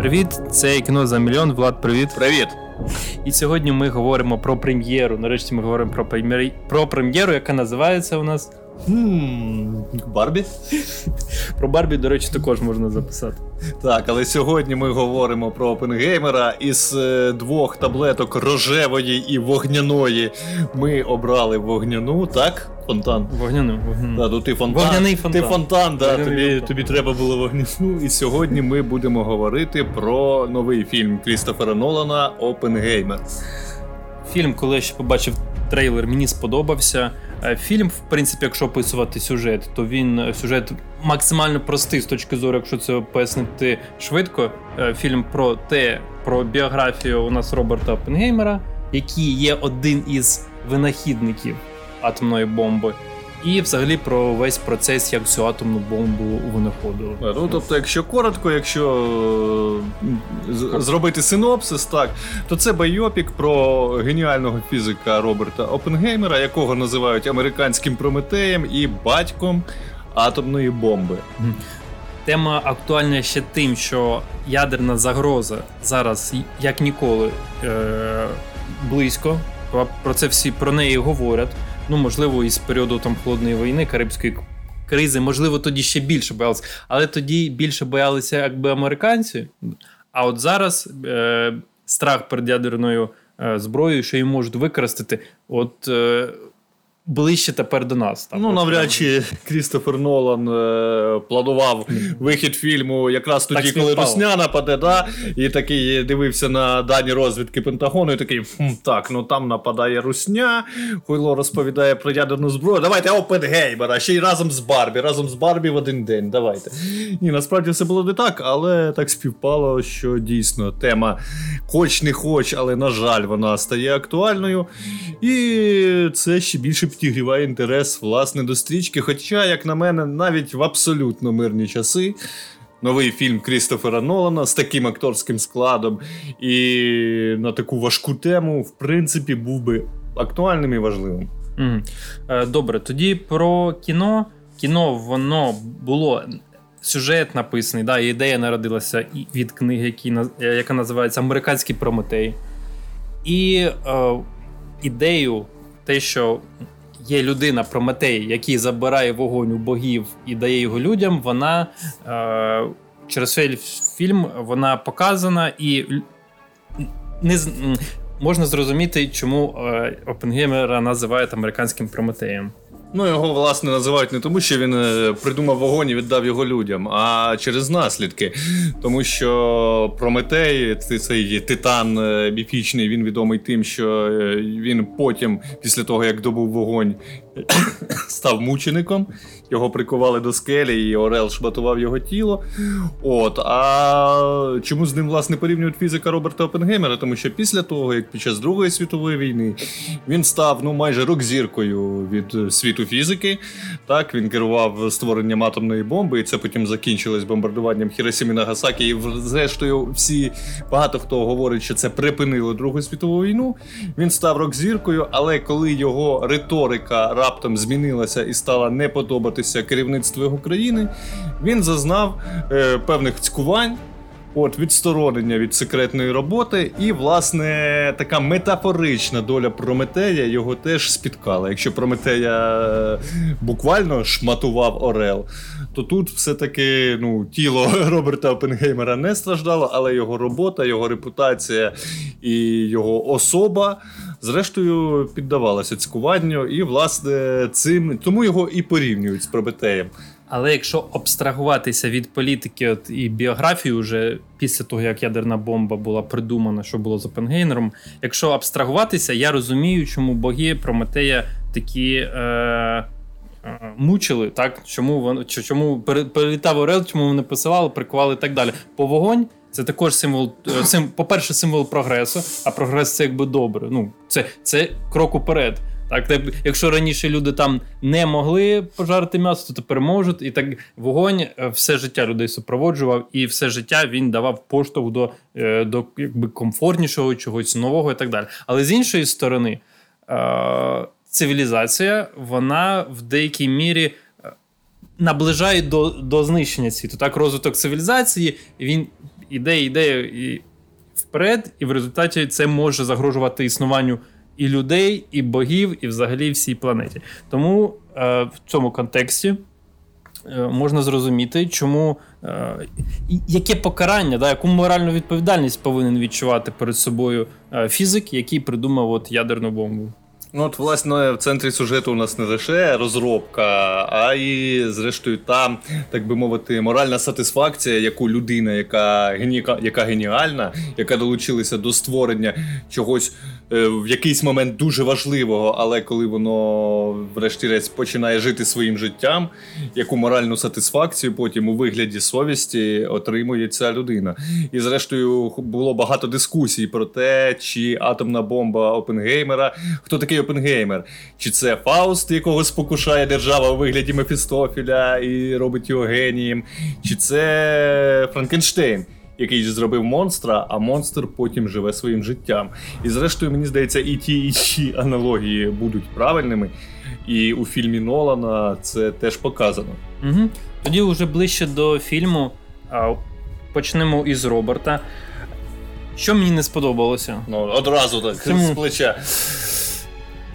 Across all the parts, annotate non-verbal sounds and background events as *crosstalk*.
Привіт, це кіно за мільйон. Влад, привіт. Привіт. І сьогодні ми говоримо про прем'єру. Нарешті ми говоримо про прем'єру, про прем'єру, яка називається у нас Барбі. *laughs* Про Барбі, до речі, також можна записати. Так, але сьогодні ми говоримо про Опенгеймера. Із е, двох таблеток рожевої і вогняної ми обрали вогняну, так? Фонтан. Вогняну, вогняну. Да, ну ти фонтан. Вогняний фонтан. Ти фонтан, да, Вогняний тобі, фонтан. тобі треба було вогняну. І сьогодні ми будемо говорити про новий фільм Крістофера Нолана Опенгеймер. Фільм, коли я ще побачив трейлер, мені сподобався. Е, Фільм, в принципі, якщо описувати сюжет, то він е, сюжет максимально простий з точки зору, якщо це пояснити швидко. Е, Фільм про те, про біографію у нас Роберта Оппенгеймера, який є один із винахідників атомної бомби, і взагалі про весь процес, як цю атомну бомбу винаходили. Е, Ну, тобто, якщо коротко, якщо е, зробити синопсис, так, то це байопік про геніального фізика Роберта Опенгеймера, якого називають американським прометеєм і батьком атомної бомби. Тема актуальна ще тим, що ядерна загроза зараз як ніколи е- близько. Про це всі про неї говорять. Ну, можливо, із періоду там холодної війни, Карибської кризи, можливо, тоді ще більше боялися. Але тоді більше боялися якби американці. А от зараз е- страх перед ядерною е- зброєю, що її можуть використати, от е- ближче тепер до нас. Там, ну, навряд чи Крістофер Нолан е, планував вихід фільму якраз тоді, Так коли. Русня нападе, да, і такий дивився на дані розвідки Пентагону, і такий, «Хм, так, ну там нападає Русня, Хуйло розповідає про ядерну зброю. Давайте Опенгеймера, ще й разом з Барбі, разом з Барбі в один день. Давайте. Ні, насправді все було не так, але так співпало, що дійсно тема хоч не хоч, але на жаль, вона стає актуальною. І це ще більше підігріває інтерес власне до стрічки. Хоча, як на мене, навіть в абсолютно мирні часи. Новий фільм Крістофера Нолана з таким акторським складом і на таку важку тему, в принципі, був би актуальним і важливим. Е, Добре, тоді про кіно. Кіно воно було. Сюжет написаний, да, ідея народилася від книги, е, яка називається Американський Прометей. І е, ідею, те, що є людина Прометей, який забирає вогонь у богів і дає його людям, вона е, через цей фільм вона показана і не, можна зрозуміти, чому е, Опенгеймера називають американським Прометеєм. Ну, його, власне, називають не тому, що він е, придумав вогонь і віддав його людям, а через наслідки. Тому що Прометей, це- цей титан е, міфічний, він відомий тим, що е, він потім, після того, як добув вогонь, *coughs* став мучеником. Його прикували до скелі, і Орел шматував його тіло. От, а чому з ним, власне, порівнюють фізика Роберта Опенгеймера? Тому що після того, як під час Другої світової війни він став ну майже рок-зіркою від світу фізики. Так, він керував створенням атомної бомби, і це потім закінчилось бомбардуванням Хіросіми і Нагасакі. І зрештою, всі багато хто говорить, що це припинило Другу світову війну. Він став рок-зіркою, але коли його риторика раптом змінилася і стала не подобатися керівництву його країни, він зазнав е, певних цькувань. От відсторонення від секретної роботи, і власне така метафорична доля Прометея його теж спіткала. Якщо Прометея е, буквально шматував Орел, то тут все-таки ну, тіло *laughs* Роберта Опенгеймера не страждало, але його робота, його репутація і його особа, зрештою, піддавалася цькуванню, і власне цим тому його і порівнюють з Прометеєм. Але якщо абстрагуватися від політики от, і біографії, вже після того, як ядерна бомба була придумана, що було з Опенгеймером, якщо абстрагуватися, я розумію, чому боги Прометея такі. Е, Мучили, так? Чому вони чому перелітав Орел, чому вони посилали, прикували і так далі. По вогонь це також символ, е, сим, по-перше, символ прогресу, а прогрес це якби добре. Ну, це, це крок уперед. Так, якщо раніше люди там не могли пожарити м'ясо, то тепер можуть. І так вогонь е, все життя людей супроводжував, і все життя він давав поштовх до, е, до якби комфортнішого, чогось нового і так далі. Але з іншої сторони, е, цивілізація, вона в деякій мірі. е, Наближає до, до знищення світу. Так, розвиток цивілізації він іде, іде і вперед, і в результаті це може загрожувати існуванню і людей, і богів, і взагалі всій планеті. Тому е, в цьому контексті. Е, можна зрозуміти, чому е, яке покарання, да, яку моральну відповідальність повинен відчувати перед собою е, фізик, який придумав от ядерну бомбу. Ну, от, власне, в центрі сюжету у нас не лише розробка, а й, зрештою, там, так би мовити, моральна сатисфакція, яку людина, яка яка геніальна, яка долучилася до створення чогось в якийсь момент дуже важливого, але коли воно, врешті-решт, починає жити своїм життям, яку моральну сатисфакцію потім у вигляді совісті отримує ця людина. І, зрештою, було багато дискусій про те, чи атомна бомба Опенгеймера, хто такий. Опенгеймер, чи це Фауст, якого спокушає держава у вигляді Мефістофіля і робить його генієм, чи це Франкенштейн. Який зробив монстра, а монстр потім живе своїм життям. І зрештою, мені здається, і ті, і ті аналогії будуть правильними. І у фільмі Нолана це теж показано. Угу. Тоді, вже ближче до фільму, почнемо із Роберта. Що мені не сподобалося? Ну, одразу так, Чому? з плеча.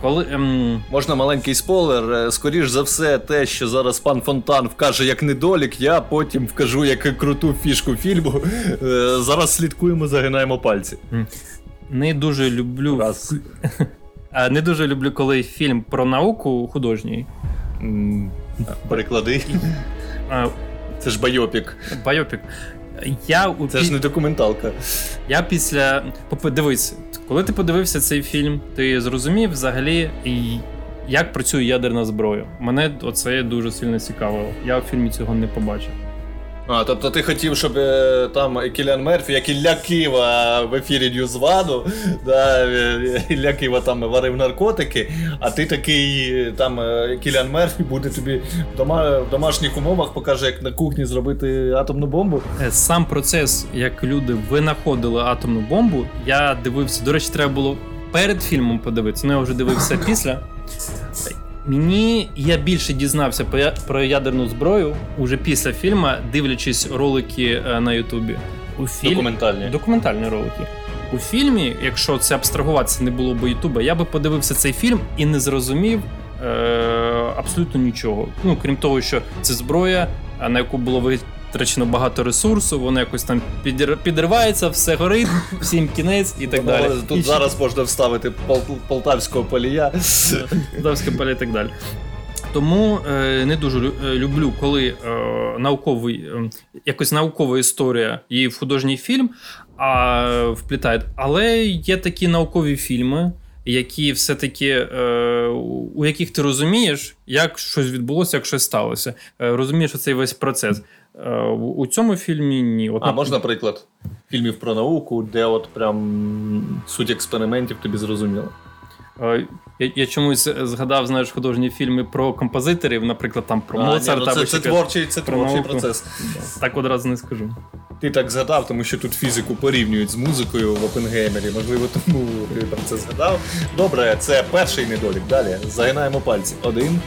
Коли ем... Можна маленький спойлер. Е, скоріш за все, те, що зараз пан Фонтан вкаже як недолік, я потім вкажу як круту фішку фільму. Е, зараз слідкуємо, загинаємо пальці. Не дуже люблю. Раз. *laughs* Не дуже люблю, коли фільм про науку художній. Переклади. Це ж байопік. Байопік. Я Це ж не документалка. Я після. Дивись, коли ти подивився цей фільм, ти зрозумів взагалі, як працює ядерна зброя. Мене оце дуже сильно цікавило. Я в фільмі цього не побачив. А, тобто ти хотів, щоб е, там Кіліан Мерфі, як Ілля Кива в ефірі NewsOne у, да, е, Ілля Кива там варив наркотики, а ти такий там е, Кіліан Мерфі буде тобі дома, в домашніх умовах, покаже, як на кухні зробити атомну бомбу. Сам процес, як люди винаходили атомну бомбу, я дивився. До речі, треба було перед фільмом подивитися. Ну я вже дивився після. Мені я більше дізнався про ядерну зброю уже після фільму, дивлячись ролики е, на Ютубі. У фільм... Документальні Документальні ролики. У фільмі, якщо це абстрагуватися не було б Ютуба, я би подивився цей фільм і не зрозумів е- абсолютно нічого. Ну крім того, що це зброя, на яку було витрачено багато ресурсу, воно якось там підривається, все горить, всім кінець і так ну, далі. Тут і зараз ще... можна вставити пол полтавського полія. Полтавське поле і так далі. Тому е, не дуже е, люблю, коли е, науковий, е, якось наукова історія і в художній фільм а, вплітають. Але є такі наукові фільми, які все-таки е, у яких ти розумієш, як щось відбулося, як щось сталося. Е, розумієш цей весь процес. Е, у цьому фільмі ні. От, А можна приклад фільмів про науку, де от прям суть експериментів тобі зрозуміло. Е, я я чомусь згадав, знаєш, художні фільми про композиторів, наприклад, там про Моцарта. Ну це, це творчий це творчий процес. Так одразу не скажу. Ти так згадав, тому що тут фізику порівнюють з музикою в Опенгеймері. Можливо, тому ти про це згадав. Добре, це перший недолік. Далі загинаємо пальці. Один.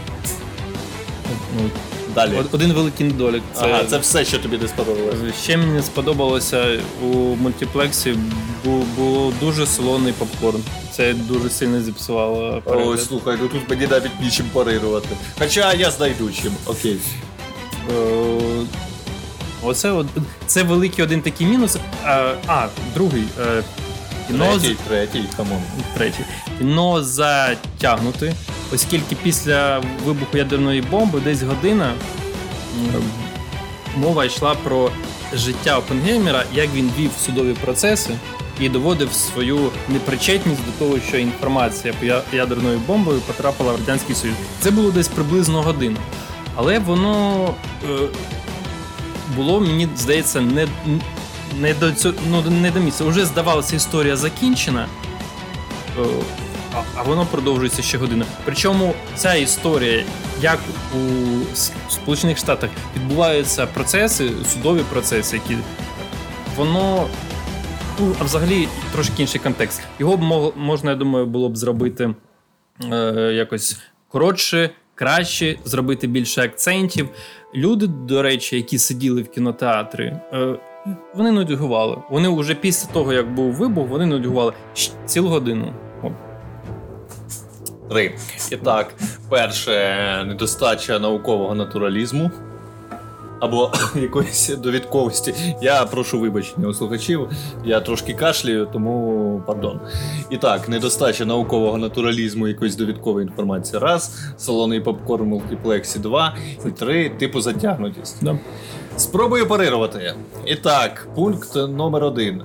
Далі. Один великий недолік. Це ага, це все, що тобі не сподобалося. Ще мені сподобалося у мультиплексі було дуже солоний попкорн. Це дуже сильно зіпсувало. перегляд. Ой, слухай, ну тут мені навіть нічим парирувати. Хоча я знайду чим, окей. Е, Оце це великий один такий мінус. А, а другий. Е, кіно третій, третій, come on. Третій. Кіно затягнуте, оскільки після вибуху ядерної бомби десь година мова йшла про життя Опенгеймера, як він вів судові процеси і доводив свою непричетність до того, що інформація по ядерною бомбою потрапила в Радянський Союз. Це було десь приблизно година. Але воно е, було, мені здається, не не до цього, ну, не до місця. Уже здавалося, історія закінчена. Е, а воно продовжується ще годину. Причому ця історія, як у Сполучених Штатах відбуваються процеси, судові процеси, які воно ну, а взагалі трошки інший контекст. Його б можна, я думаю, було б зробити е, якось коротше. Краще зробити більше акцентів. Люди, до речі, які сиділи в кінотеатрі, е, вони нудьгували. Вони вже після того, як був вибух, вони нудьгували цілу годину. Три. І так, перше, недостача наукового натуралізму. Або *coughs* якоїсь довідковості. Я прошу вибачення у слухачів, я трошки кашлюю, тому пардон. І так, недостача наукового натуралізму, якоїсь довідкової інформації. Раз, салонний попкорн мультиплексі два. І три, типу затягнутість. Да. Спробую парирувати. І так, пункт номер один.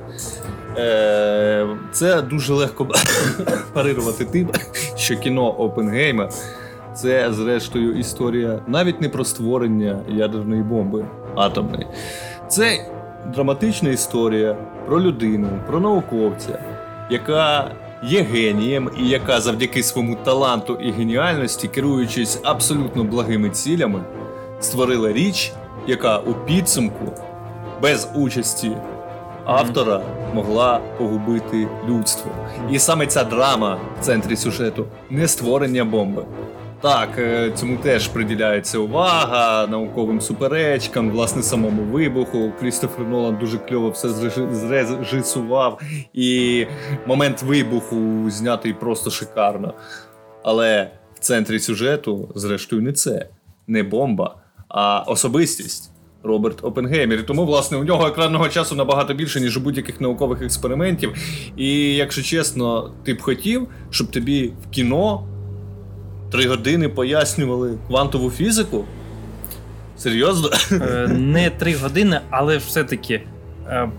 Е, Це дуже легко *coughs* парирувати тим, що кіно Опенгеймер це, зрештою, історія навіть не про створення ядерної бомби атомної. Це драматична історія про людину, про науковця, яка є генієм і яка завдяки своєму таланту і геніальності, керуючись абсолютно благими цілями, створила річ, яка у підсумку без участі автора могла погубити людство. І саме ця драма в центрі сюжету не створення бомби. Так, е, цьому теж приділяється увага науковим суперечкам, власне, самому вибуху. Крістофер Нолан дуже кльово все зрежисував, і момент вибуху знятий просто шикарно. Але в центрі сюжету, зрештою, не це, не бомба, а особистість. Роберт Опенгеймер. І тому, власне, у нього екранного часу набагато більше, ніж у будь-яких наукових експериментів. І якщо чесно, ти б хотів, щоб тобі в кіно три години пояснювали квантову фізику? Серйозно? Е, не три години, але все-таки е,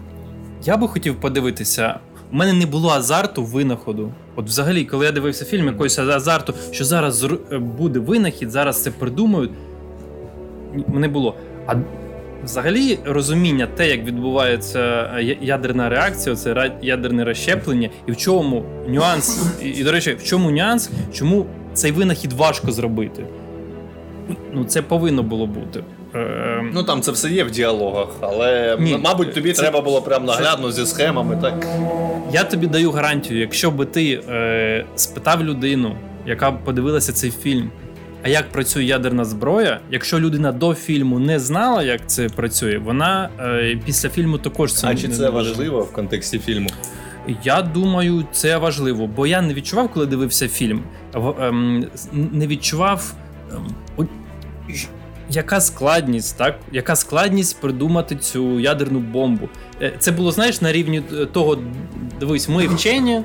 я би хотів подивитися. У мене не було азарту винаходу. От, взагалі, коли я дивився фільм, якогось азарту, що зараз е, буде винахід, зараз це придумають. Не було. А взагалі розуміння те, як відбувається ядерна реакція, це ядерне розщеплення, і в чому нюанс, і, і до речі, в чому нюанс, чому цей винахід важко зробити. Ну, це повинно було бути. Е, ну там це все є в діалогах, але Ні, мабуть, тобі це, треба було прям наглядно це... зі схемами. так? Я тобі даю гарантію, якщо би ти е, спитав людину, яка подивилася цей фільм, а як працює ядерна зброя, якщо людина до фільму не знала, як це працює, вона е, після фільму також це А чи це важливо в контексті фільму? Я думаю, це важливо, бо я не відчував, коли дивився фільм. Ем, не відчував, ем, яка складність, так? Яка складність придумати цю ядерну бомбу. Е, це було, знаєш, на рівні е, того, дивись, ми вчені,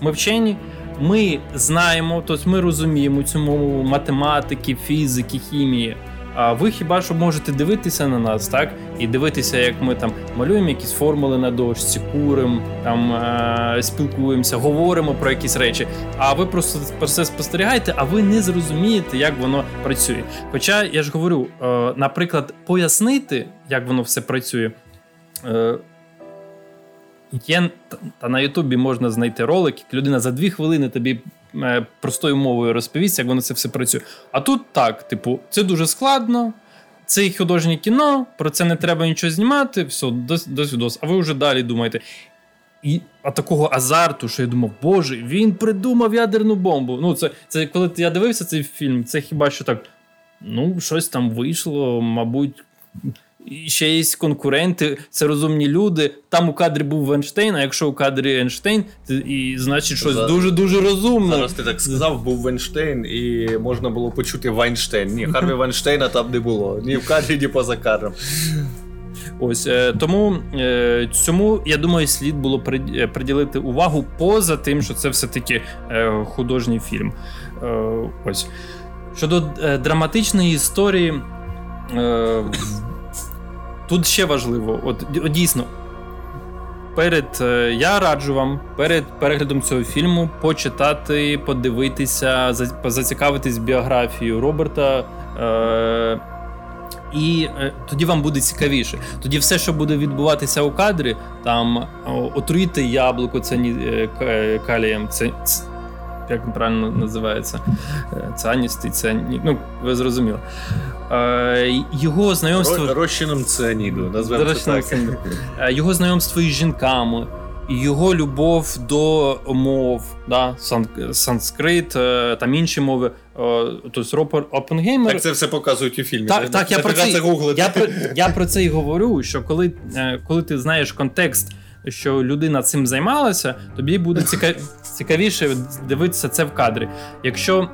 ми вчені. Ми знаємо, тобто ми розуміємо цю мову математики, фізики, хімії. А ви хіба що можете дивитися на нас, так? І дивитися, як ми там малюємо якісь формули на дошці, куримо, там е- спілкуємося, говоримо про якісь речі. А ви просто про це спостерігаєте, а ви не зрозумієте, як воно працює. Хоча я ж говорю, е- наприклад, пояснити, як воно все працює. Е- Є та на Ютубі можна знайти ролик, як людина за дві хвилини тобі Е, простою мовою розповість, як воно це все працює. А тут так, типу, це дуже складно. Це художнє кіно, про це не треба нічого знімати, все, досвідос. А ви вже далі думаєте. І а такого азарту, що я думав, боже, він придумав ядерну бомбу. Ну, це це коли я дивився цей фільм, це хіба що так. Ну, щось там вийшло, мабуть, і ще є конкуренти, це розумні люди. Там у кадрі був Ейнштейн, а якщо у кадрі Ейнштейн, і значить щось дуже-дуже розумне. Зараз ти так сказав, був Вайнштейн, і можна було почути Вайнштейн. Ні, Харві Вайнштейна там не було. Ні в кадрі, ні поза кадром. Ось е, тому е, цьому я думаю, слід було е, приділити увагу поза тим, що це все-таки е, художній фільм. Е, ось щодо е, драматичної історії. Тут ще важливо, от, дійсно. Перед е, я раджу вам перед переглядом цього фільму почитати, подивитися, зацікавитись біографією Роберта. Е, І е, тоді вам буде цікавіше. Тоді все, що буде відбуватися у кадрі, там отруїти яблуко, це е, калієм, це як правильно називається, е, цианістий, циані... ну, ви зрозуміли. Е, його знайомство... Розчином цианіду, назвемо це так. Е, його знайомство із жінками, його любов до мов, да, санскрит, там інші мови, тобто Роберт Опенгеймер. Так це все показують у фільмі. Так, так, я про це, я, про, я про це і говорю, що коли, коли ти знаєш контекст що людина цим займалася, тобі буде цікавіше дивитися це в кадрі. Якщо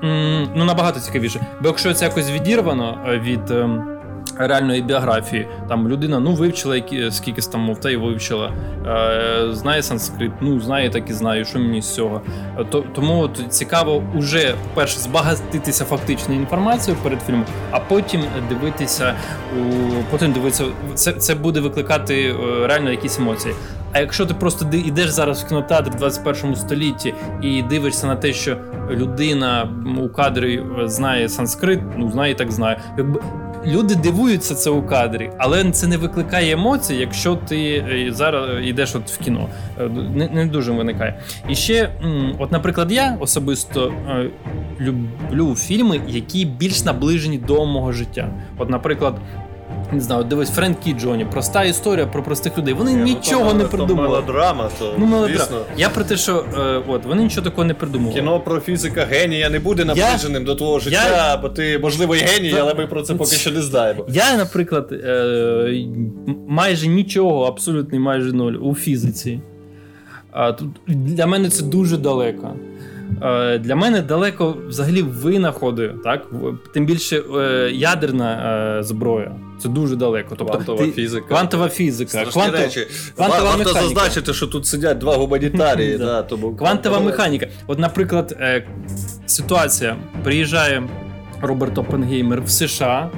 ну набагато цікавіше, бо якщо це якось відірвано е, від. Ем, реальної біографії. Там людина ну вивчила які, скільки там мов та й вивчила. Е, Знає санскрит, ну знає, так і знаю, що мені з цього. Е, то, Тому от цікаво уже, по-перше, збагатитися фактичною інформацією перед фільмом, а потім дивитися у потім дивитися, це це буде викликати е, реально якісь емоції. А якщо ти просто йдеш зараз в кінотеатр в 21 столітті і дивишся на те, що людина у кадрі е, знає санскрит, ну знає так знає. Якби люди дивуються це у кадрі, але це не викликає емоцій, якщо ти е, зараз йдеш от в кіно. Е, не не дуже виникає. І ще, от, наприклад, я особисто люблю фільми, які більш наближені до мого життя. От, наприклад не знаю, дивись, Френкі Джоні, проста історія про простих людей. Вони Ні, нічого ну, то, не придумали. То мелодрама, то ну, мелодрама. Звісно. Я про те, що е, от вони нічого такого не придумали. Кіно про фізика генія не буде наближеним я... до твого життя, я... бо ти, можливо, і геній, але ми про це поки що не знаємо. Я, наприклад, е, майже нічого, абсолютно майже ноль у фізиці. А тут для мене це дуже далеко. Е, для мене далеко взагалі винаходи, так тим більше е, ядерна е, зброя. Це дуже далеко. Тобто Квантова ти, фізика. Квантова фізика. Квантова, речі. Квантова Варто механіка. зазначити, що тут сидять два гуманітарії. *laughs* да, тому... Квантова механіка. От, наприклад, ситуація приїжджає Роберт Опенгеймер в США.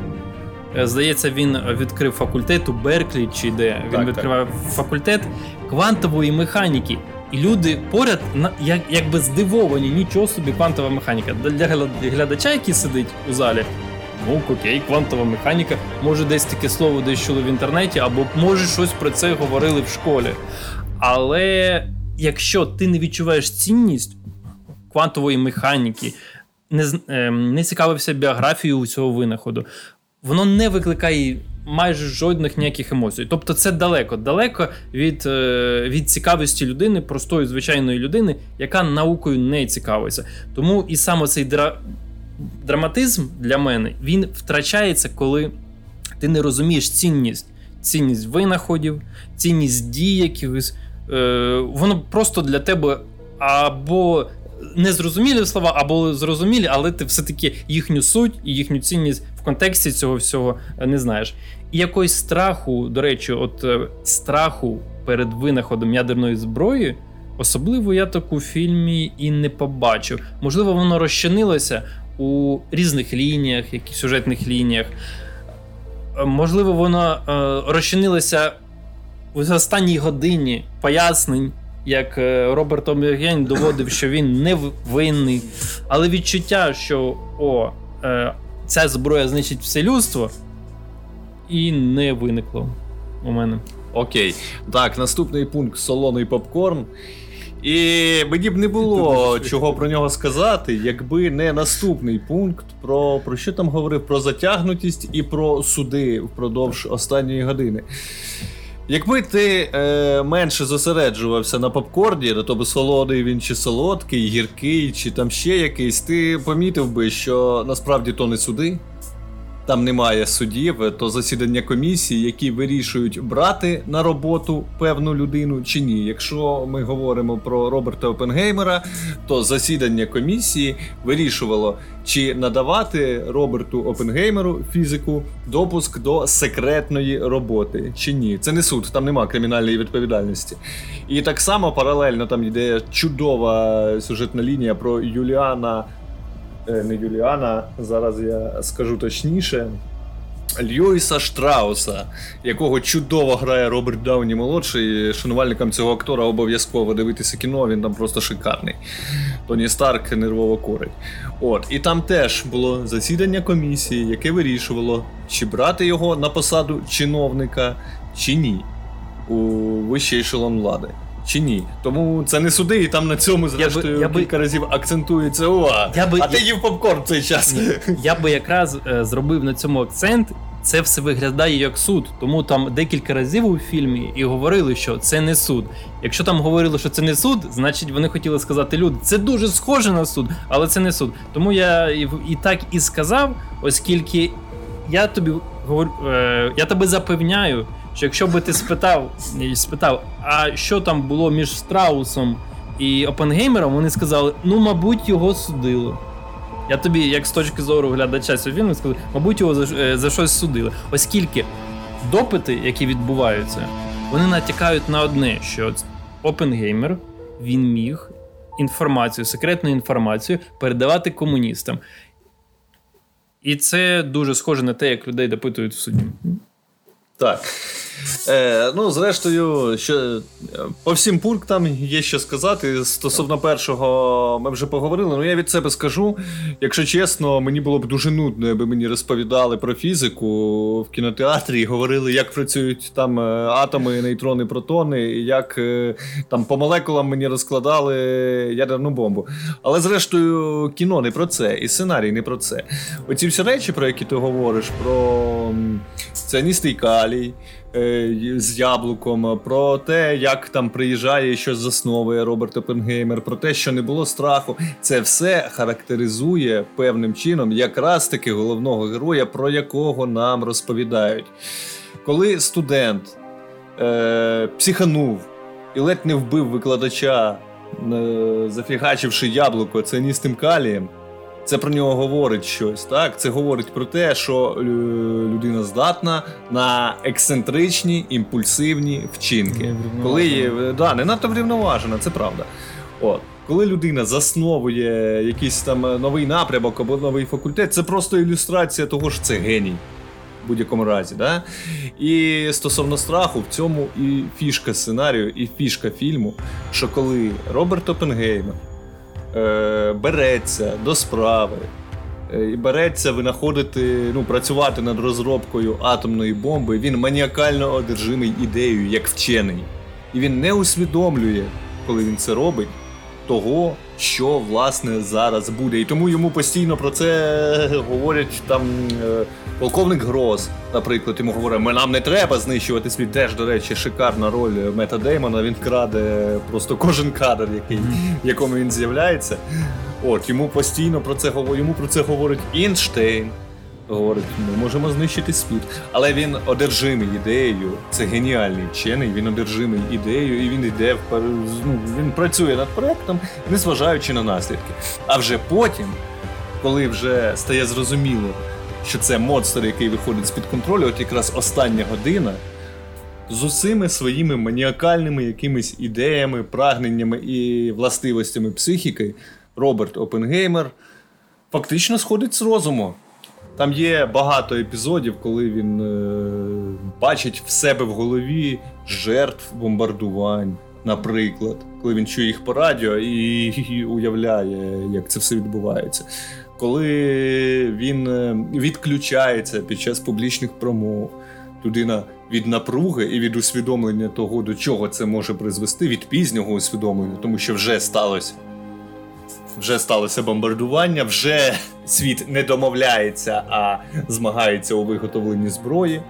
Здається, він відкрив факультет у Берклі, чи де він так, відкриває так. факультет квантової механіки. І люди поряд як, якби здивовані, нічого собі квантова механіка. Для глядача, який сидить у залі, ну окей, квантова механіка, може десь таке слово десь чули в інтернеті, або може щось про це говорили в школі. Але якщо ти не відчуваєш цінність квантової механіки, не ем, не цікавився біографією цього винаходу, воно не викликає майже жодних ніяких емоцій. Тобто, це далеко, далеко від е, від цікавості людини, простої звичайної людини, яка наукою не цікавиться. Тому і саме цей дра... драматизм для мене він втрачається, коли ти не розумієш цінність, цінність винаходів, цінність дій якихось. Е, Воно просто для тебе або незрозумілі слова, або зрозумілі, але ти все-таки їхню суть і їхню цінність в контексті цього всього е, не знаєш. І якось страху, до речі, от е, страху перед винаходом ядерної зброї, особливо я таку в фільмі і не побачив. Можливо, воно розчинилося у різних лініях, яких сюжетних лініях. Е, можливо, воно е, розчинилося в останній годині пояснень як е, Роберт Омірген доводив, що він не винний, але відчуття, що о, е, ця зброя знищить все людство, і не виникло у мене. Окей. Так, наступний пункт солоний попкорн. І мені б не було чого про нього сказати, якби не наступний пункт, про про що там говорив про затягнутість і про суди впродовж останньої години. Якби ти е, менше зосереджувався на попкорні, то би солодий він чи солодкий, гіркий, чи там ще якийсь, ти помітив би, що насправді то не суди там немає судів, то засідання комісії, які вирішують брати на роботу певну людину чи ні. Якщо ми говоримо про Роберта Опенгеймера, то засідання комісії вирішувало, чи надавати Роберту Опенгеймеру фізику допуск до секретної роботи чи ні. Це не суд, там нема кримінальної відповідальності. І так само паралельно там йде чудова сюжетна лінія про Юліана. Е, не Юліана, зараз я скажу точніше. Льюіса Штрауса, якого чудово грає Роберт Дауні молодший. Шанувальникам цього актора обов'язково дивитися кіно, він там просто шикарний. Тоні Старк нервово корить. От, І там теж було засідання комісії, яке вирішувало, чи брати його на посаду чиновника, чи ні у вищий ешелон влади. Чи ні. Тому це не суди, і там на цьому зрештою я би, кілька би... разів акцентується увага. Я би, а ти їв попкорн цей час. Я би якраз е, зробив на цьому акцент. Це все виглядає як суд, тому там декілька разів у фільмі і говорили, що це не суд. Якщо там говорили, що це не суд, значить вони хотіли сказати люди, це дуже схоже на суд, але це не суд. Тому я і, і так і сказав, оскільки я тобі говорю, е, я тебе запевняю, що якщо би ти спитав, спитав, а що там було між Страусом і Опенгеймером, вони сказали, ну, мабуть, його судили. Я тобі, як з точки зору глядача цього фільму, скажу, мабуть, його за, е, за щось судили. Оскільки допити, які відбуваються, вони натякають на одне, що Опенгеймер він міг інформацію, секретну інформацію передавати комуністам. І це дуже схоже на те, як людей допитують в суді. Так. Е, Ну, зрештою, що по всім пунктам є що сказати. Стосовно першого, ми вже поговорили. Ну я від себе скажу. Якщо чесно, мені було б дуже нудно, якби мені розповідали про фізику в кінотеатрі і говорили, як працюють там е, атоми, нейтрони, протони, і як е, там по молекулам мені розкладали ядерну бомбу. Але зрештою, кіно не про це, і сценарій не про це. Оці всі речі, про які ти говориш, про ціаністий калій. Е, з яблуком, про те, як там приїжджає і щось засновує Роберт Опенгеймер, про те, що не було страху. Це все характеризує певним чином якраз таки головного героя, про якого нам розповідають. Коли студент е, психанув і ледь не вбив викладача, е, зафігачивши яблуко цианістим калієм. Це про нього говорить щось. Так, це говорить про те, що е, людина здатна на ексцентричні імпульсивні вчинки. Коли є да, не надто врівноважена, це правда. От. Коли людина засновує якийсь там новий напрямок або новий факультет, це просто ілюстрація того, що це геній в будь-якому разі. Да? І стосовно страху, в цьому і фішка сценарію, і фішка фільму, що коли Роберт Опенгеймер е, береться до справи е, і береться винаходити, ну, працювати над розробкою атомної бомби, він маніакально одержимий ідеєю як вчений. І він не усвідомлює, коли він це робить, того, що власне зараз буде. І тому йому постійно про це говорять там е, полковник Гроз, наприклад, йому говорить, ми нам не треба знищувати світ. Теж, до речі, шикарна роль Мета Деймона. Він краде просто кожен кадр, який, в якому він з'являється. От йому постійно про це йому про це говорить Інштейн говорить, ми можемо знищити світ. Але він одержимий ідеєю. Це геніальний вчений, він одержимий ідеєю, і він йде в ну, він працює над проектом, незважаючи на наслідки. А вже потім, коли вже стає зрозуміло, що це монстр, який виходить з під контролю, от якраз остання година. З усіми своїми маніакальними якимись ідеями, прагненнями і властивостями психіки, Роберт Опенгеймер фактично сходить з розуму. Там є багато епізодів, коли він е, бачить в себе в голові жертв бомбардувань, наприклад, коли він чує їх по радіо і, і *laughs* уявляє, як це все відбувається. Коли він е, відключається під час публічних промов, людина від напруги і від усвідомлення того, до чого це може призвести, від пізнього усвідомлення, тому що вже сталося вже сталося бомбардування, вже світ не домовляється, а змагається у виготовленні зброї.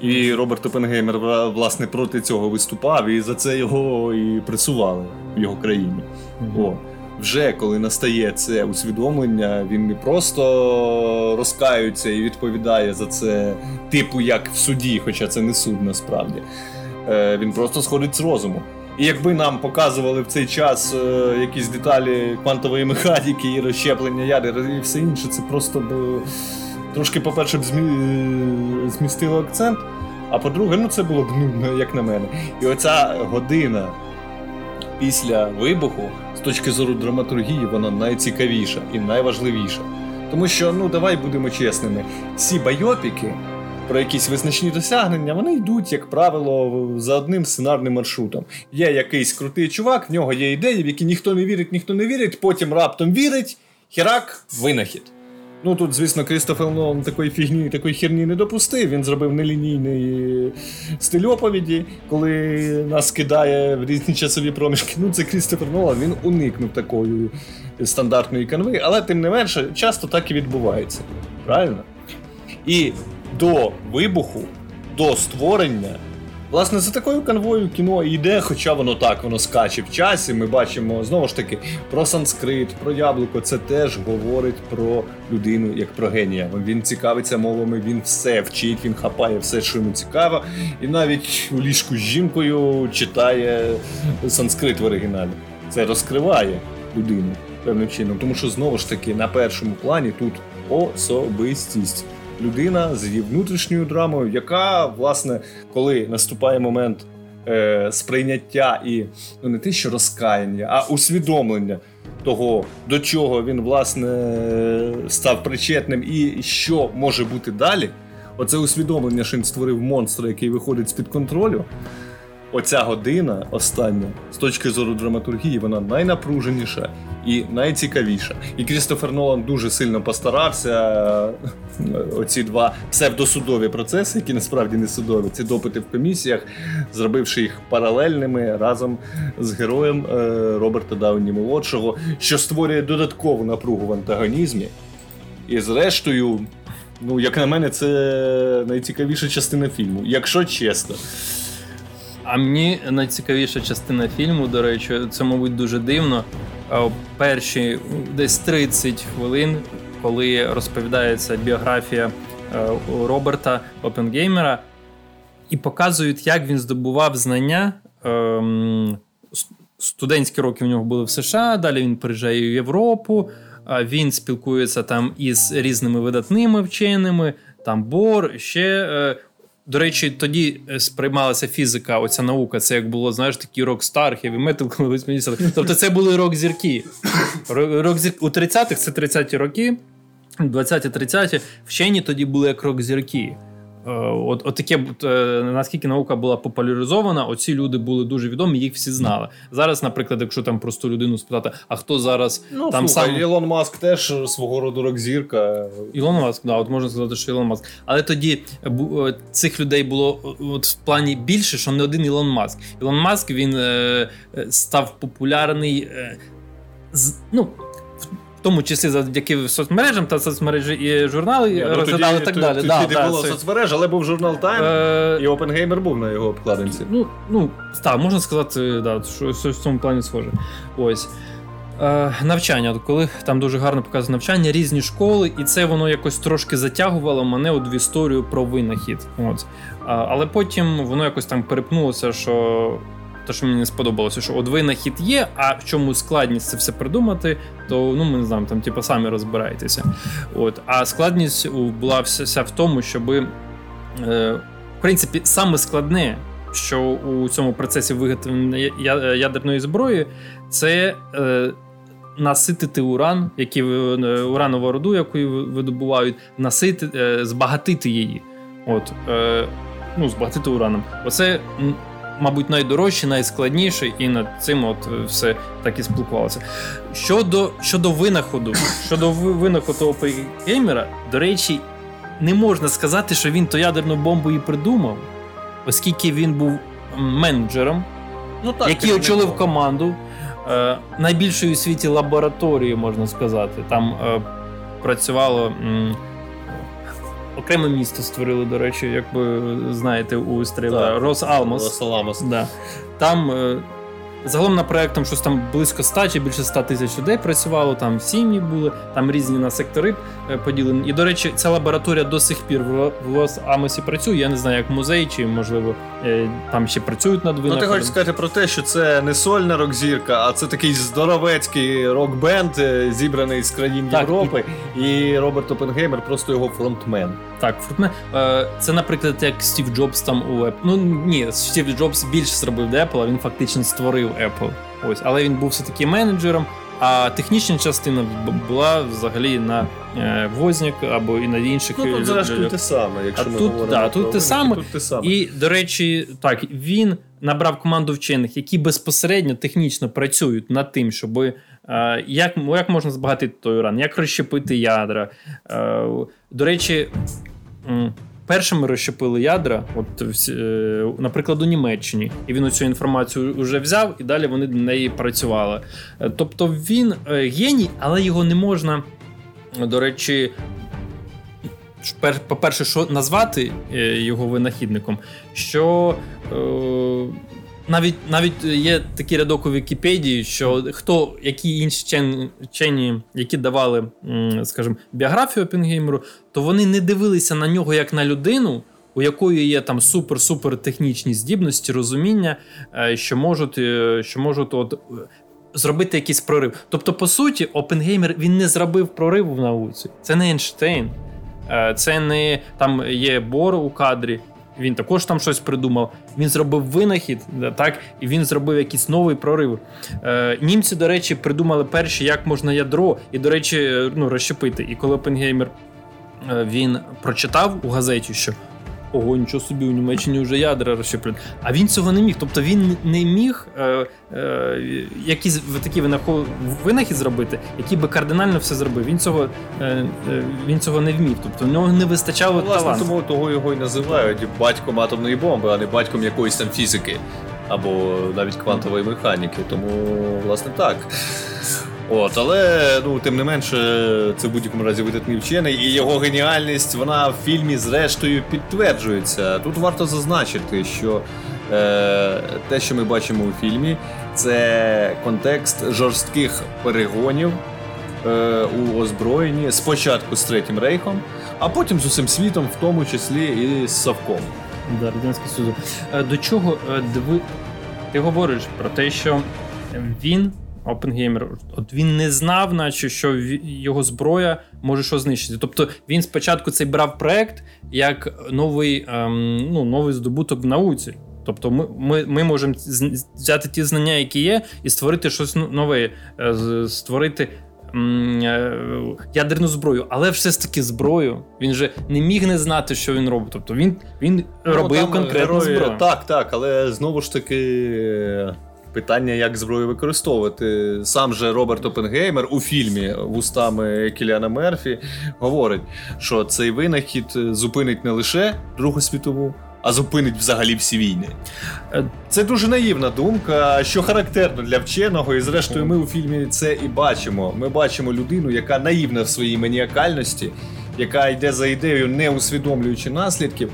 І Роберт Опенгеймер, власне, проти цього виступав, і за це його і пресували в його країні. Mm-hmm. О, Вже коли настає це усвідомлення, він не просто розкаюється і відповідає за це, типу, як в суді, хоча це не суд насправді. Е, Він просто сходить з розуму. І якби нам показували в цей час е, якісь деталі квантової механіки і розщеплення ядер і все інше, це просто б трошки, по-перше, б змі... змістило акцент. А по-друге, ну це було б нудно, як на мене. І оця година після вибуху, з точки зору драматургії, вона найцікавіша і найважливіша. Тому що, ну давай будемо чесними, всі байопіки про якісь визначні досягнення, вони йдуть, як правило, за одним сценарним маршрутом. Є якийсь крутий чувак, в нього є ідеї, в які ніхто не вірить, ніхто не вірить, потім раптом вірить, хірак, винахід. Ну тут, звісно, Крістофер Нолан такої фігні, такої херні не допустив. Він зробив нелінійний стиль оповіді, коли нас кидає в різні часові проміжки. Ну, це Крістофер Нолан, він уникнув такої стандартної канви, але тим не менше, часто так і відбувається. Правильно? І до вибуху, до створення. Власне, за такою канвою кіно йде, хоча воно так, воно скаче в часі. Ми бачимо знову ж таки про санскрит, про яблуко. Це теж говорить про людину як про генія. Він цікавиться мовами, він все вчить, він хапає все, що йому цікаво, і навіть у ліжку з жінкою читає санскрит в оригіналі. Це розкриває людину певним чином, тому що знову ж таки на першому плані тут особистість людина з її внутрішньою драмою, яка, власне, коли наступає момент е, сприйняття і ну не те, що розкаяння, а усвідомлення того, до чого він власне став причетним, і що може бути далі. Оце усвідомлення, що він створив монстра, який виходить з під контролю. Оця година остання з точки зору драматургії, вона найнапруженіша і найцікавіша. І Крістофер Нолан дуже сильно постарався. Оці два псевдосудові процеси, які насправді не судові, ці допити в комісіях, зробивши їх паралельними разом з героєм е, Роберта Дауні молодшого, що створює додаткову напругу в антагонізмі. І зрештою, ну як на мене, це найцікавіша частина фільму, якщо чесно. А мені найцікавіша частина фільму, до речі, це, мабуть, дуже дивно. Перші десь 30 хвилин, коли розповідається біографія е, Роберта Опенгеймера, і показують, як він здобував знання. Ем, студентські роки в нього були в США, далі він приїжджає в Європу, він спілкується там із різними видатними вченими, там Бор, ще е, до речі, тоді е, сприймалася фізика, оця наука. Це як було, знаєш, такі рок-стар, хеві метал, коли 80 Тобто це були рок-зірки. Рок-зірки у 30-х це 30-ті роки, 20-30-ті вчені тоді були як рок-зірки. Е, от, от таке, е, наскільки наука була популяризована, оці люди були дуже відомі, їх всі знали. Зараз, наприклад, якщо там просту людину спитати, а хто зараз ну, там слухай, сам Ілон Маск теж свого роду рок-зірка. Ілон Маск, да, от можна сказати, що Ілон Маск. Але тоді е, цих людей було от в плані більше, що не один Ілон Маск. Ілон Маск він е, став популярний. Е, з, ну, в тому числі завдяки соцмережам та соцмережі і журнали yeah, розглядали ну, так тоді, далі. Тоді, да, тоді да, було це... соцмереж, але був журнал Time, е... і Опенгеймер був на його обкладинці. Ну, ну так, можна сказати, да, що, що в цьому плані схоже. Ось. Е, Навчання, коли там дуже гарно показує навчання, різні школи, і це воно якось трошки затягувало мене от в історію про винахід. От. Але потім воно якось там перепнулося, що те, що мені не сподобалося, що от винахід є, а в чому складність це все придумати, то ну ми не знаємо, там типу, самі розбирайтеся. От. А складність була вся в тому, щоб, е, в принципі, саме складне. Що у цьому процесі виготовлення ядерної зброї це е, наситити уран, який е, уранову руду, яку видобувають, насити, е, збагатити її. От, е, ну, збагатити ураном. Оце мабуть, найдорожче, найскладніше, і над цим от е, все так і спілкувалося. Щодо щодо винаходу, *laughs* щодо винаходу Опенгеймера, до речі, не можна сказати, що він то ядерну бомбу і придумав, оскільки він був менеджером, ну, так, який очолив команду. Е, найбільшої у світі лабораторії, можна сказати. Там е, працювало. М, окреме місто створили, до речі, як ви знаєте, у стріла Лос-Алмос. Лос-Аламос. Да. Там е, Загалом на проектом щось там близько 100 чи більше 100 тисяч людей працювало, там сім'ї були, там різні на сектори е, поділені. І, до речі, ця лабораторія до сих пір в Лос-Амосі працює. Я не знаю, як музей, чи можливо е, там ще працюють над винаходом. Ну, ти хочеш сказати про те, що це не сольна рок-зірка, а це такий здоровецький рок-бенд, е, зібраний з країн так, Європи, і... і Роберт Опенгеймер просто його фронтмен. Так, фронтмен. Це, наприклад, як Стів Джобс там у Apple. Ну ні, Стів Джобс більше зробив для Apple, а він фактично створив. Apple. Ось, Але він був все-таки менеджером. А технічна частина була взагалі на е, Возняк або і на інших Ну, тут зрештою те саме, якщо а ми тут, говоримо да, тут те саме. тут те саме. І, до речі, так, він набрав команду вчених, які безпосередньо технічно працюють над тим, щоб е, Е, як як можна збагатити той уран, як розщепити ядра. Е, до речі, першими розщепили ядра, от наприклад, у Німеччині, і він цю інформацію вже взяв, і далі вони до неї працювали. Тобто він геній, але його не можна, до речі, по-перше, що назвати е, його винахідником, що е, навіть навіть є такий рядок у Вікіпедії, що хто, які інші вчені, які давали, скажімо, біографію Опінгеймеру, то вони не дивилися на нього як на людину. У якої є там супер-супер технічні здібності, розуміння, е, що можуть що можуть от зробити якийсь прорив. Тобто, по суті, Опенгеймер він не зробив прорив в науці. Це не Ейнштейн. Е, це не там є Бор у кадрі. Він також там щось придумав. Він зробив винахід, так і він зробив якийсь новий прорив. Е, Німці, до речі, придумали перші, як можна ядро, і, до речі, е, ну розщепити. І коли Пенгеймер е, він прочитав у газеті, що ого, нічого собі у Німеччині вже ядра розщеплюють. А він цього не міг. Тобто він не міг е, е, якийсь такий винахід зробити, який би кардинально все зробив. Він цього е, е, він цього не вмів. Тобто в нього не вистачало ну, власне, таланту. Тому того його і називають батьком атомної бомби, а не батьком якоїсь там фізики або навіть квантової механіки. Тому, власне, так. От, Але ну, тим не менше, це в будь-якому разі видатний вчений, і його геніальність вона в фільмі зрештою підтверджується. Тут варто зазначити, що е, те, що ми бачимо у фільмі, це контекст жорстких перегонів е, у озброєнні спочатку з Третім Рейхом, а потім з усім світом, в тому числі і з Савком. Да, Радянський Союз. Е, до чого е, диви... ти говориш про те, що він. Опенгеймер, от він не знав, наче що його зброя може що знищити. Тобто він спочатку цей брав проект як новий ем, ну, новий здобуток в науці. Тобто ми ми, ми можемо взяти ті знання, які є, і створити щось нове, е, створити м, е, ядерну зброю, але все ж таки зброю. Він же не міг не знати, що він робить. Тобто він він ну, робив конкретну герої, зброю. Так, так, але знову ж таки. Питання, як зброю використовувати. Сам же Роберт Опенгеймер у фільмі вустами Кіліана Мерфі говорить, що цей винахід зупинить не лише Другу світову, а зупинить взагалі всі війни. Е, це дуже наївна думка, що характерно для вченого, і зрештою, ми у фільмі це і бачимо. Ми бачимо людину, яка наївна в своїй маніакальності, яка йде за ідеєю, не усвідомлюючи наслідків.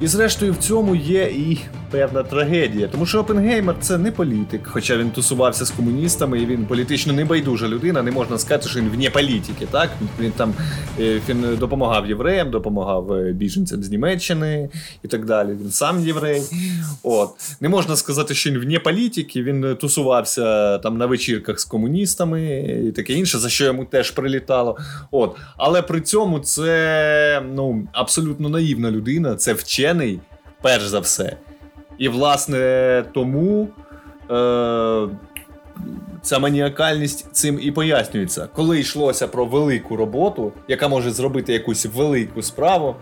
І зрештою в цьому є і певна трагедія. Тому що Опенгеймер це не політик, хоча він тусувався з комуністами, і він політично небайдужа людина. Не можна сказати, що він вне політики. Так він там е, він допомагав євреям, допомагав е, біженцям з Німеччини і так далі. Він сам єврей. От не можна сказати, що він вне політики. Він тусувався там на вечірках з комуністами і таке інше, за що йому теж прилітало. От, але при цьому це ну абсолютно наївна людина, це вчений, перш за все. І, власне, тому е, ця маніакальність цим і пояснюється. Коли йшлося про велику роботу, яка може зробити якусь велику справу,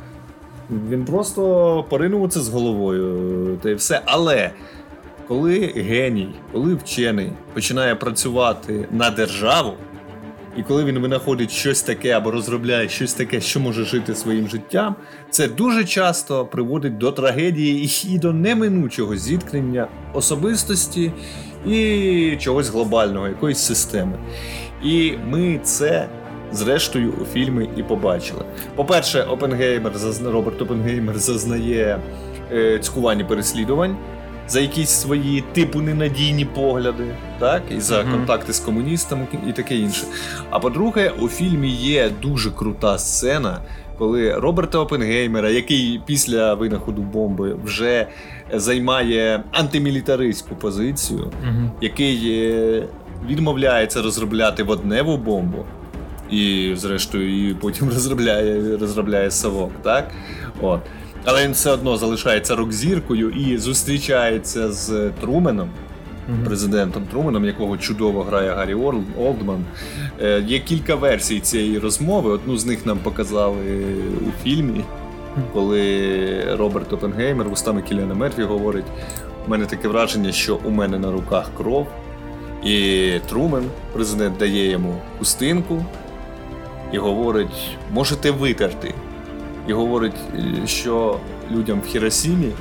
він просто поринув це з головою. Та й все. Але коли геній, коли вчений починає працювати на державу. І коли він винаходить щось таке або розробляє щось таке, що може жити своїм життям, це дуже часто приводить до трагедії і до неминучого зіткнення особистості і чогось глобального, якоїсь системи. І ми це. Зрештою, у фільмі і побачили. По-перше, Опенгеймер Роберт Опенгеймер зазнає е, цькування переслідувань за якісь свої типу ненадійні погляди, так, і за mm-hmm. контакти з комуністами і таке інше. А по-друге, у фільмі є дуже крута сцена, коли Роберта Опенгеймера, який після винаходу бомби вже займає антимілітаристську позицію, mm-hmm. який е, відмовляється розробляти водневу бомбу. І, зрештою, і потім *laughs* розробляє розробляє совок, так? От. Але він все одно залишається рок-зіркою і зустрічається з Труменом, mm-hmm. президентом Труменом, якого чудово грає Гаррі Олдман. Е, Є кілька версій цієї розмови. Одну з них нам показали у фільмі, коли Роберт Опенгеймер вустами Кіліана Мерфі говорить: у мене таке враження, що у мене на руках кров. І Трумен, президент, дає йому хустинку і говорить: можете витерти. І говорить, е, що людям в Хіросімі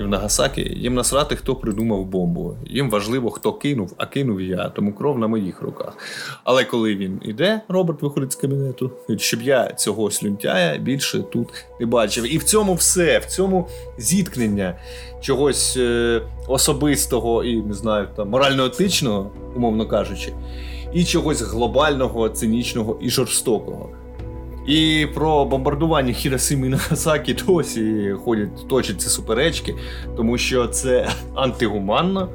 і в Нагасакі їм насрати, хто придумав бомбу. Їм важливо, хто кинув, а кинув я, тому кров на моїх руках. Але коли він іде, Роберт виходить з кабінету, щоб я цього слюнтяя більше тут не бачив. І в цьому все, в цьому зіткнення чогось е, особистого і не знаю, там морально-етичного, умовно кажучи, і чогось глобального, цинічного і жорстокого. І про бомбардування Хіросими і Нагасакі *laughs* досі ходять, точаться суперечки, тому що це *laughs* антигуманно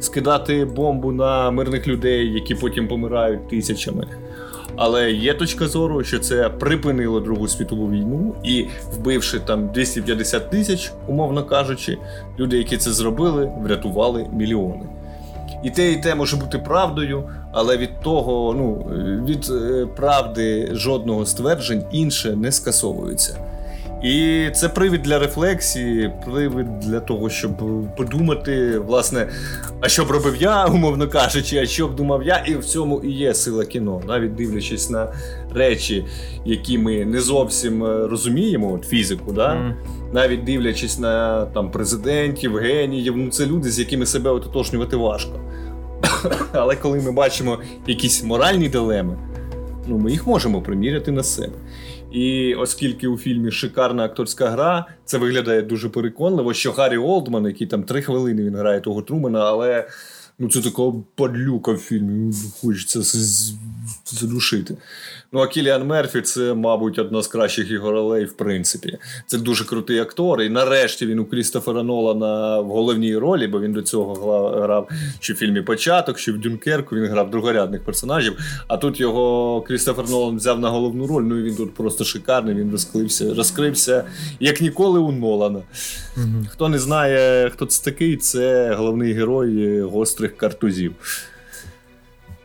скидати бомбу на мирних людей, які потім помирають тисячами. Але є точка зору, що це припинило Другу світову війну і, вбивши там 250 тисяч, умовно кажучи, люди, які це зробили, врятували мільйони. І те, і те може бути правдою, але від того, ну від е, правди жодного стверджень інше не скасовується. І це привід для рефлексії, привід для того, щоб подумати, власне, а що б робив я, *laughs* умовно кажучи, а що б думав я, і в цьому і є сила кіно, навіть дивлячись на речі, які ми не зовсім е, розуміємо, от фізику, да? Mm. навіть дивлячись на там президентів, геніїв, ну це люди, з якими себе ототожнювати важко. *coughs* Але коли ми бачимо якісь моральні дилеми, ну ми їх можемо приміряти на себе. І оскільки у фільмі шикарна акторська гра, це виглядає дуже переконливо, що Гаррі Олдман, який там три хвилини він грає того Трумана, але ну це такого падлюка в фільмі, хочеться задушити. Ну, а Кіліан Мерфі це, мабуть, одна з кращих його ролей, в принципі. Це дуже крутий актор. І нарешті він у Крістофера Нолана в головній ролі, бо він до цього грав чи в фільмі Початок, чи в Дюнкерку. Він грав другорядних персонажів. А тут його Крістофер Нолан взяв на головну роль. Ну і він тут просто шикарний. Він розкрився, розкрився як ніколи у Нолана. Хто не знає, хто це такий, це головний герой гострих картузів.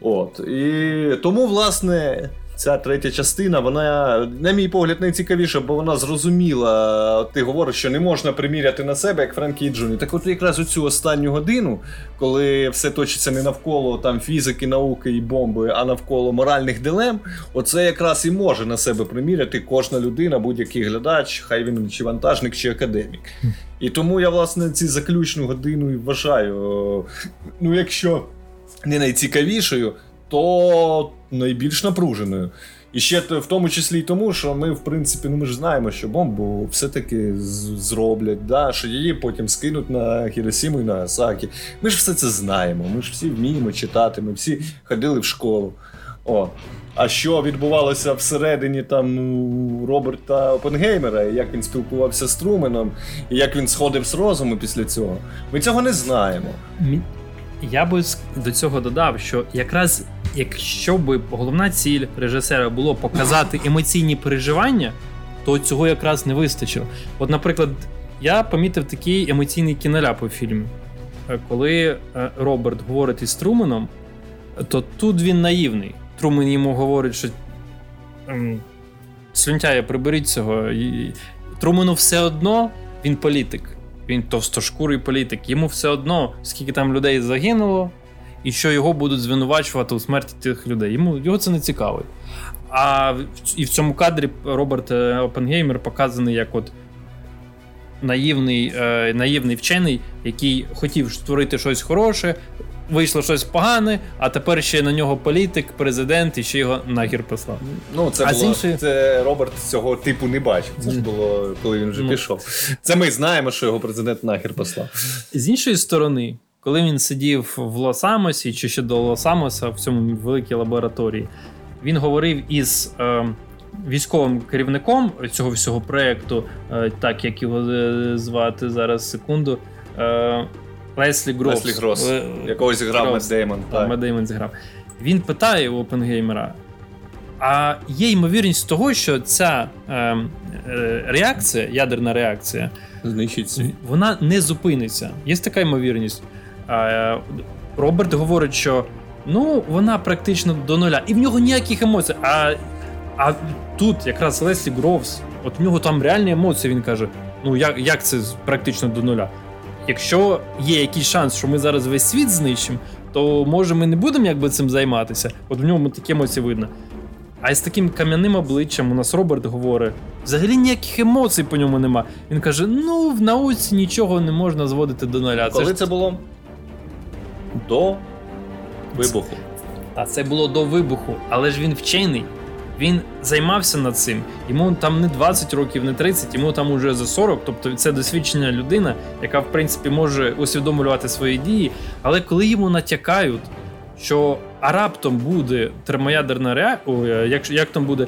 От. І тому, власне, ця третя частина, вона, на мій погляд, найцікавіша, бо вона зрозуміла. Ти говориш, що не можна приміряти на себе, як Френкі і Джуні. Так от якраз у цю останню годину, коли все точиться не навколо там фізики, науки і бомби, а навколо моральних дилем, оце якраз і може на себе приміряти кожна людина, будь-який глядач, хай він чи вантажник, чи академік. І тому я, власне, ці заключну годину і вважаю. Ну, якщо не найцікавішою, то найбільш напруженою. І ще в тому числі й тому, що ми, в принципі, ну ми ж знаємо, що бомбу все-таки зроблять, да, що її потім скинуть на Хіросіму і на Асакі. Ми ж все це знаємо. Ми ж всі вміємо читати, ми всі ходили в школу. О. А що відбувалося всередині там Роберта Опенгеймера, і як він спілкувався з Труменом, і як він сходив з розуму після цього, ми цього не знаємо. Я би до цього додав, що якраз якщо б головна ціль режисера було показати *laughs* емоційні переживання, то цього якраз не вистачило. От, наприклад, я помітив такий емоційний кіноляп у фільмі. Е, коли е, Роберт говорить із Труменом, то тут він наївний. Трумен йому говорить, що ем, слюнтяє, приберіть цього. Трумену все одно він політик. Він товстошкурий політик. Йому все одно, скільки там людей загинуло, і що його будуть звинувачувати у смерті тих людей. Йому його це не цікавить. А і в цьому кадрі Роберт е, Опенгеймер показаний як от наївний е, наївний вчений, який хотів створити щось хороше, вийшло щось погане, а тепер ще на нього політик, президент і ще його нахер послав. Ну, це а було, іншої... це Роберт цього типу не бачив. Це ж було, коли він вже ну. пішов. Це ми знаємо, що його президент нахер послав. З іншої сторони. Коли він сидів в Лос-Амосі чи ще до Лос-Амоса в цьому великій лабораторії, він говорив із е, військовим керівником цього всього проєкту, е, так як його е, звати зараз секунду. Леслі Гровс. Леслі Гровс, якогось зіграв Мед Деймон. Мед Деймон зіграв. Він питає у Опенгеймера, а є ймовірність того, що ця е, е, реакція, ядерна реакція, знищиться. Вона не зупиниться. Є така ймовірність. Е, Роберт говорить, що ну, вона практично до нуля. І в нього ніяких емоцій. А а тут якраз Леслі Гровс, от в нього там реальні емоції, він каже: ну як як це практично до нуля? Якщо є якийсь шанс, що ми зараз весь світ знищимо, то може ми не будемо якби цим займатися. От в ньому такі емоції видно. А з таким кам'яним обличчям у нас Роберт говорить: взагалі ніяких емоцій по ньому нема. Він каже: ну, в науці нічого не можна зводити до нуля. Коли ж- це було? До вибуху. А це було до вибуху, але ж він вчений. Він займався над цим. Йому там не 20 років, не 30, йому там уже за 40. Тобто це досвідчена людина, яка в принципі може усвідомлювати свої дії. Але коли йому натякають, що а раптом буде термоядерна реакція, як, як там буде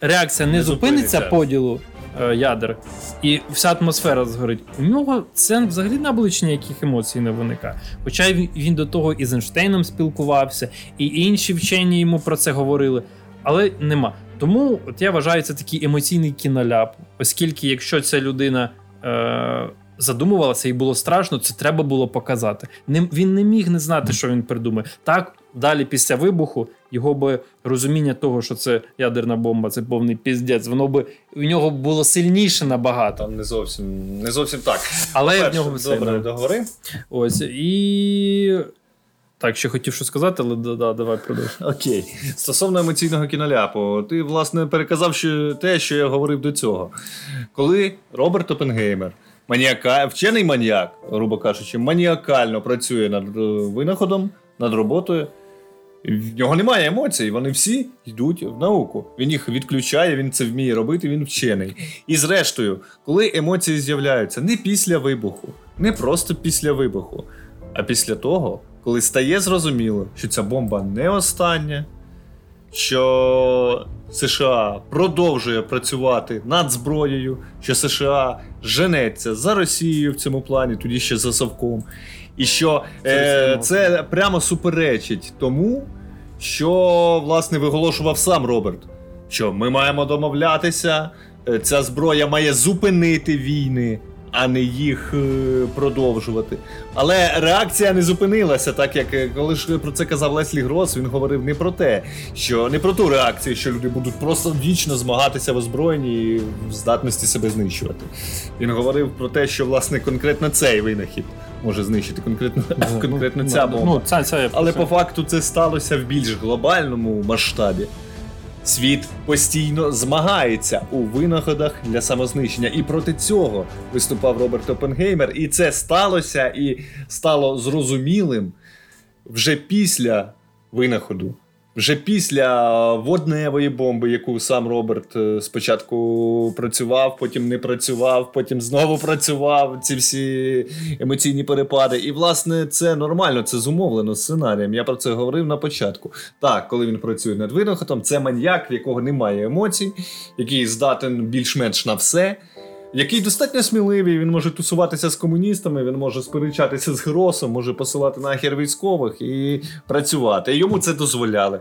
реакція, не, Не зупиниться поділу е, ядер, і вся атмосфера згорить. У нього це взагалі на обличчі ніяких емоцій не виникає. Хоча він, він до того і з Ейнштейном спілкувався, і інші вчені йому про це говорили, але нема. Тому от я вважаю це такий емоційний кіноляп, оскільки якщо ця людина. Е- Задумувалася і було страшно, це треба було показати. Не, він не міг не знати, що він придумає. Так, далі після вибуху його би розуміння того, що це ядерна бомба, це повний піздець, воно би у нього було сильніше набагато. Там не зовсім не зовсім так. Але в Перше, нього все добре, договори. Ось і. Так, ще хотів що сказати, але да, да, давай продовжуй. Окей. Стосовно емоційного кіноляпу, ти, власне, переказав що те, що я говорив до цього. Коли Роберт Опенгеймер, маніака... вчений маніак, грубо кажучи, маніакально працює над е, винаходом, над роботою. В нього немає емоцій, вони всі йдуть в науку. Він їх відключає, він це вміє робити, він вчений. І зрештою, коли емоції з'являються не після вибуху, не просто після вибуху, а після того, коли стає зрозуміло, що ця бомба не остання, що США продовжує працювати над зброєю, що США женеться за Росією в цьому плані, тоді ще за Совком, і що е, це прямо суперечить тому, що власне виголошував сам Роберт. Що ми маємо домовлятися, е, ця зброя має зупинити війни, а не їх е, продовжувати. Але реакція не зупинилася, так як е, коли ж про це казав Леслі Грос, він говорив не про те, що не про ту реакцію, що люди будуть просто вічно змагатися в озброєнні і в здатності себе знищувати. Він говорив про те, що власне конкретно цей винахід може знищити конкретно, конкретно ця бомба. Ну, це, це Але по факту це сталося в більш глобальному масштабі. Світ постійно змагається у винаходах для самознищення. І проти цього виступав Роберт Опенгеймер. І це сталося і стало зрозумілим вже після винаходу. Вже після водневої бомби, яку сам Роберт е, спочатку працював, потім не працював, потім знову працював. Ці всі емоційні перепади. І, власне, це нормально, це зумовлено сценарієм. Я про це говорив на початку. Так, коли він працює над винаходом, це маньяк, в якого немає емоцій, який здатен більш-менш на все. Який достатньо сміливий, він може тусуватися з комуністами, він може сперечатися з Гросом, може посилати нахер військових і працювати. Йому це дозволяли.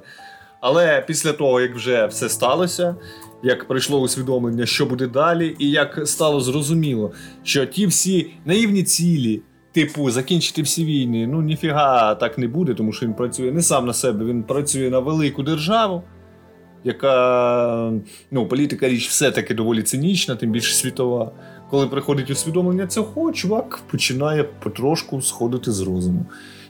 Але після того, як вже все сталося, як прийшло усвідомлення, що буде далі, і як стало зрозуміло, що ті всі наївні цілі, типу, закінчити всі війни, ну ніфіга так не буде, тому що він працює не сам на себе, він працює на велику державу яка ну, політика річ все-таки доволі цинічна, тим більше світова. Коли приходить усвідомлення цього, чувак починає потрошку сходити з розуму.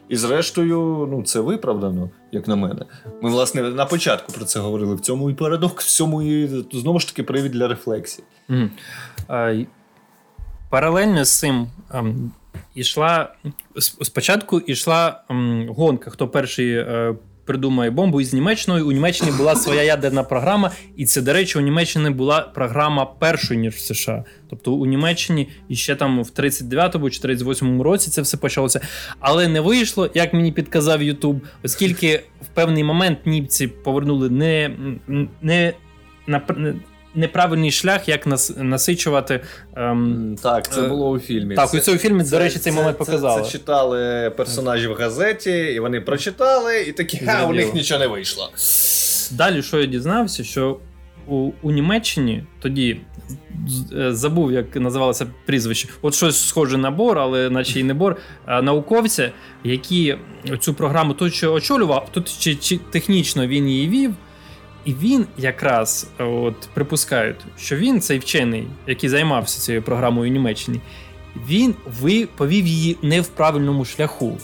І зрештою, ну це виправдано, як на мене. Ми, власне, на початку про це говорили. В цьому і парадокс, в цьому і знову ж таки привід для рефлексії. Мгм. А, Паралельно з цим ем, ішла спочатку ішла ем, гонка, хто перший е, придумає бомбу із Німеччиною. У Німеччині була своя ядерна програма, і це, до речі, у Німеччині була програма першою, ніж в США. Тобто у Німеччині іще там в 39-му чи 38-му році це все почалося. Але не вийшло, як мені підказав Ютуб, оскільки в певний момент німці повернули не, не, на, неправильний шлях, як нас, насичувати. Ем, Так, це Е, було у фільмі. так, Це- у цьому фільмі, до речі, цей це- момент це- показали. Це, читали персонажі в газеті, і вони прочитали, і такі, ха, у них нічого не вийшло. Далі, що я дізнався, що у, у Німеччині тоді е, забув, як називалося прізвище. От щось схоже на бор, але наче й не бор. Науковці, які цю програму тут що очолював, тут чи, чи технічно він її вів. І він якраз е, от припускають, що він, цей вчений, який займався цією програмою у Німеччині, він повів її не в правильному шляху.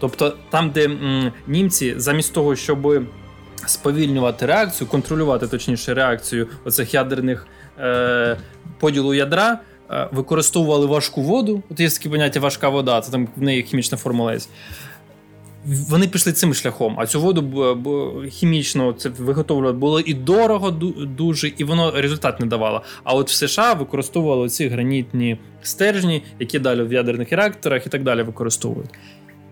Тобто, там, де м, німці, замість того, щоб сповільнювати реакцію, контролювати точніше реакцію оцих ядерних е, поділу ядра, е, використовували важку воду. От є таке поняття важка вода, це там в неї хімічна формула є. Вони пішли цим шляхом, а цю воду хімічно це виготовлювати було і дорого дуже, і воно результат не давало. А от в США використовували ці гранітні стержні, які далі в ядерних реакторах і так далі використовують.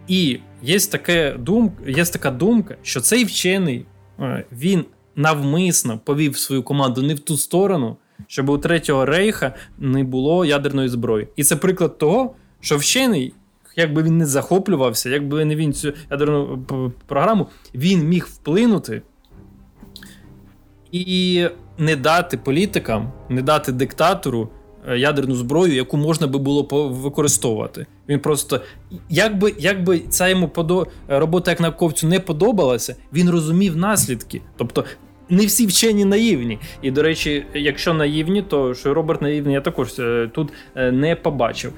І є, таке дум, є така думка, що цей вчений е, він навмисно повів свою команду не в ту сторону, щоб у Третього рейха не було ядерної зброї. І це приклад того, що вчений, якби він не захоплювався, якби не він цю ядерну програму, він міг вплинути і не дати політикам, не дати диктатору е, ядерну зброю, яку можна би було використовувати. Він просто, якби, якби ця йому подо... робота як науковцю не подобалася, він розумів наслідки. Тобто. Не всі вчені наївні. І, до речі, якщо наївні, то що Роберт наївний, я також е, тут е, не побачив.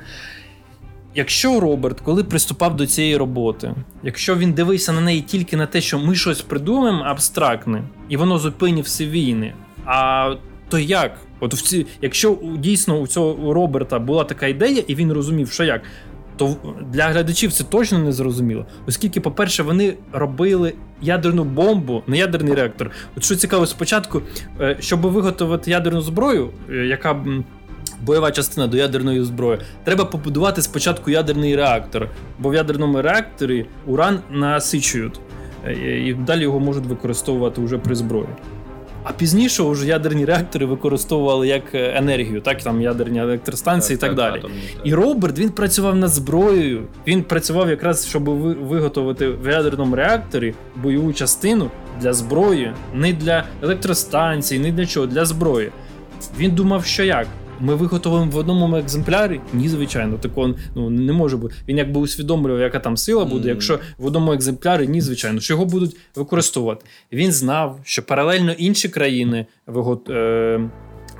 Якщо Роберт, коли приступав до цієї роботи, якщо він дивився на неї тільки на те, що ми щось придумаємо абстрактне, і воно зупинить всі війни, а то як? От в ці, якщо дійсно у цього Роберта була така ідея, і він розумів, що як, то для глядачів це точно не зрозуміло. Оскільки, по-перше, вони робили ядерну бомбу, не ядерний реактор. От що цікаво, спочатку, е, щоб виготовити ядерну зброю, е, яка бойова частина до ядерної зброї, треба побудувати спочатку ядерний реактор, бо в ядерному реакторі уран насичують, е, і далі його можуть використовувати вже при зброї. А пізніше вже ядерні реактори використовували як е, енергію, так там ядерні електростанції і так, далі. атомні, так. І Роберт він працював над зброєю. Він працював якраз, щоб виготовити в ядерному реакторі бойову частину для зброї, не для електростанцій, не для чого, для зброї. Він думав, що як? Ми виготовимо в одному екземплярі? Ні, звичайно, такого ну, не може бути. Він якби усвідомлював, яка там сила буде, якщо в одному екземплярі, ні, звичайно, що його будуть використовувати. Він знав, що паралельно інші країни вигот... е...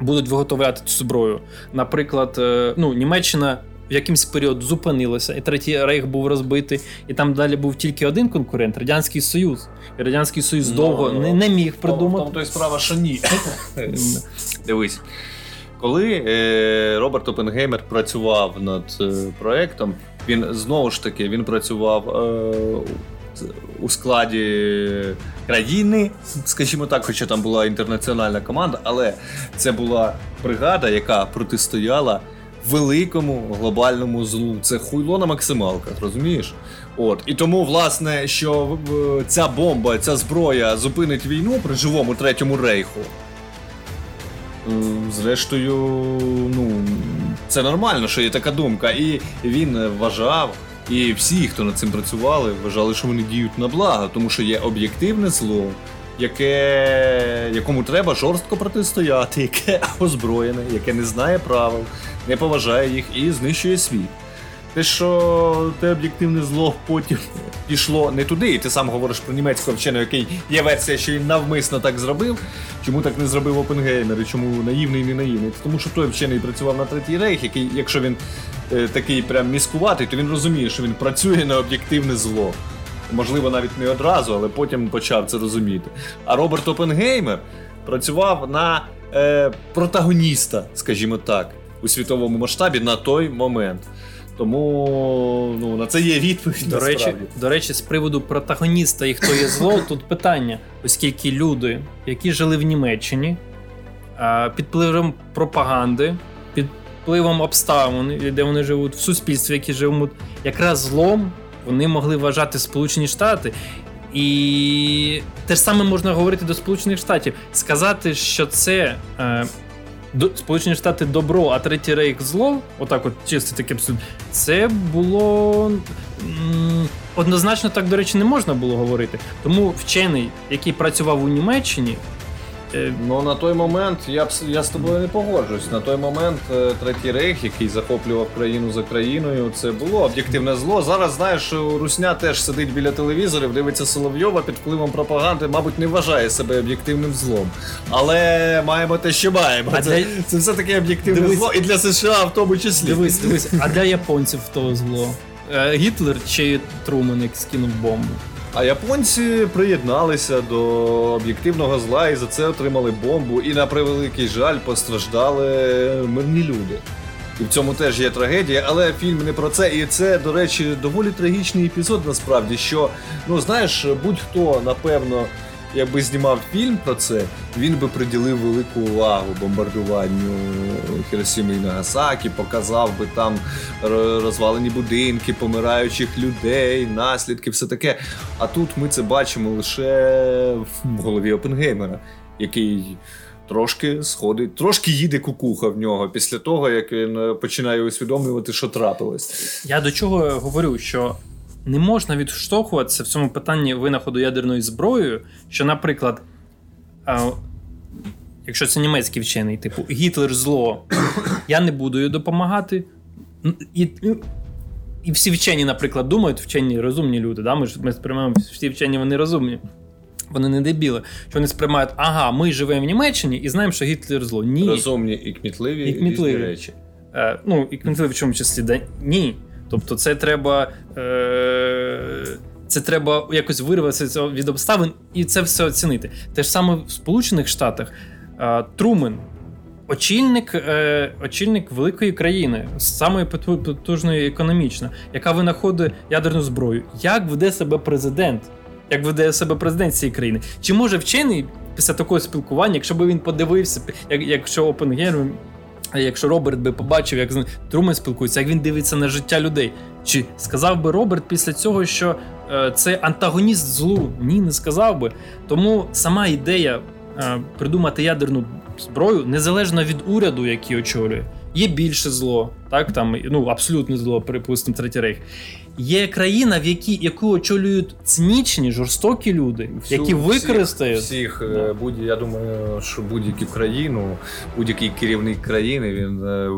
будуть виготовляти цю зброю. Наприклад, е... ну, Німеччина. В якийсь період зупинилася, і третій рейх був розбитий, і там далі був тільки один конкурент Радянський Союз. І Радянський Союз Ну, довго не, не міг придумати. Тому то й справа, що ні. *laughs* Дивись. Коли е, Роберт Опенгеймер працював над е, проектом, він знову ж таки він працював е, у складі країни, скажімо так, хоча там була інтернаціональна команда, але це була бригада, яка протистояла великому глобальному злу. Це хуйло на максималках, розумієш? От і тому, власне, що е, ця бомба, ця зброя зупинить війну при живому третьому рейху. Зрештою, ну це нормально, що є така думка. І він вважав, і всі, хто над цим працювали, вважали, що вони діють на благо, тому що є об'єктивне зло, яке, якому треба жорстко протистояти, яке *laughs* озброєне, яке не знає правил, не поважає їх і знищує світ. Те, що те об'єктивне зло потім пішло не туди, і ти сам говориш про німецького вченого, який є версія, що він навмисно так зробив. Чому так не зробив Опенгеймер і чому наївний не наївний? Тому що той вчений працював на третій рейх, який, якщо він е, такий прям міскуватий, то він розуміє, що він працює на об'єктивне зло. Можливо, навіть не одразу, але потім почав це розуміти. А Роберт Опенгеймер працював на е, протагоніста, скажімо так, у світовому масштабі на той момент. Тому ну, на це є відповідь. До речі, до речі, з приводу протагоніста і хто є зло, *laughs* тут питання, оскільки люди, які жили в Німеччині, під впливом пропаганди, під впливом обставин, де вони живуть, в суспільстві, які живуть, якраз злом вони могли вважати Сполучені Штати. І те ж саме можна говорити до Сполучених Штатів. Сказати, що це е, до, Сполучені Штати добро, а третій рейк зло, отак, от чисто таке абсолютно, це було однозначно так, до речі, не можна було говорити. Тому вчений, який працював у Німеччині, Ну на той момент я б я з тобою не погоджуюсь. На той момент е, третій рейх, який захоплював країну за країною, це було об'єктивне зло. Зараз знаєш, Русня теж сидить біля телевізорів, дивиться Соловйова під впливом пропаганди, мабуть, не вважає себе об'єктивним злом. Але маємо те, що маємо. А Це, для- це все таки об'єктивне Дивись. зло і для США в тому числі. дивись, дивись, а для японців то зло. Е, Гітлер чи Трумен, як скинув бомбу? А японці приєдналися до об'єктивного зла і за це отримали бомбу. І на превеликий жаль постраждали мирні люди. І в цьому теж є трагедія, але фільм не про це. І це, до речі, доволі трагічний епізод, насправді. Що, ну знаєш, будь-хто, напевно, якби знімав фільм про це, він би приділив велику увагу бомбардуванню Хіросіми і Нагасакі, показав би там розвалені будинки, помираючих людей, наслідки, все таке. А тут ми це бачимо лише в голові Опенгеймера, який. Трошки сходить, трошки їде кукуха в нього після того, як він починає усвідомлювати, що трапилось. Я до чого говорю, що не можна відштовхуватися в цьому питанні винаходу ядерної зброї, що, наприклад, а, якщо це німецький вчений, типу Гітлер зло, я не буду їй допомагати. І і всі вчені, наприклад, думають, вчені розумні люди. Да? Ми ж ми сприймаємо, всі вчені вони розумні. Вони не дебіли, що вони сприймають, ага, ми живемо в Німеччині і знаємо, що Гітлер зло. Ні. Розумні і кмітливі, і кмітливі. речі. Е, ну, і кмітливі в чому числі, да? ні. Тобто, це треба е, це треба якось вирватися від обставин і це все оцінити. Те ж саме в Сполучених Штатах Трумен. Очільник е, очільник великої країни, самої потужної економічно, яка винаходить ядерну зброю. Як веде себе президент? Як веде себе президент цієї країни? Чи може вчений після такого спілкування, якщо б він подивився, як, якщо Опенгеймер Якщо Роберт би побачив, як Трумен спілкується, як він дивиться на життя людей, чи сказав би Роберт після цього, що е, це антагоніст злу? Ні, не сказав би. Тому сама ідея е, придумати ядерну зброю незалежно від уряду, який очолює, є більше зло, так там ну абсолютне зло, припустимо, третій рейх. Є країна, в якій яку очолюють цинічні, жорстокі люди, Всю, які використають всіх. всіх да. будь я думаю, що будь-яку країну, будь-який керівник країни, він е,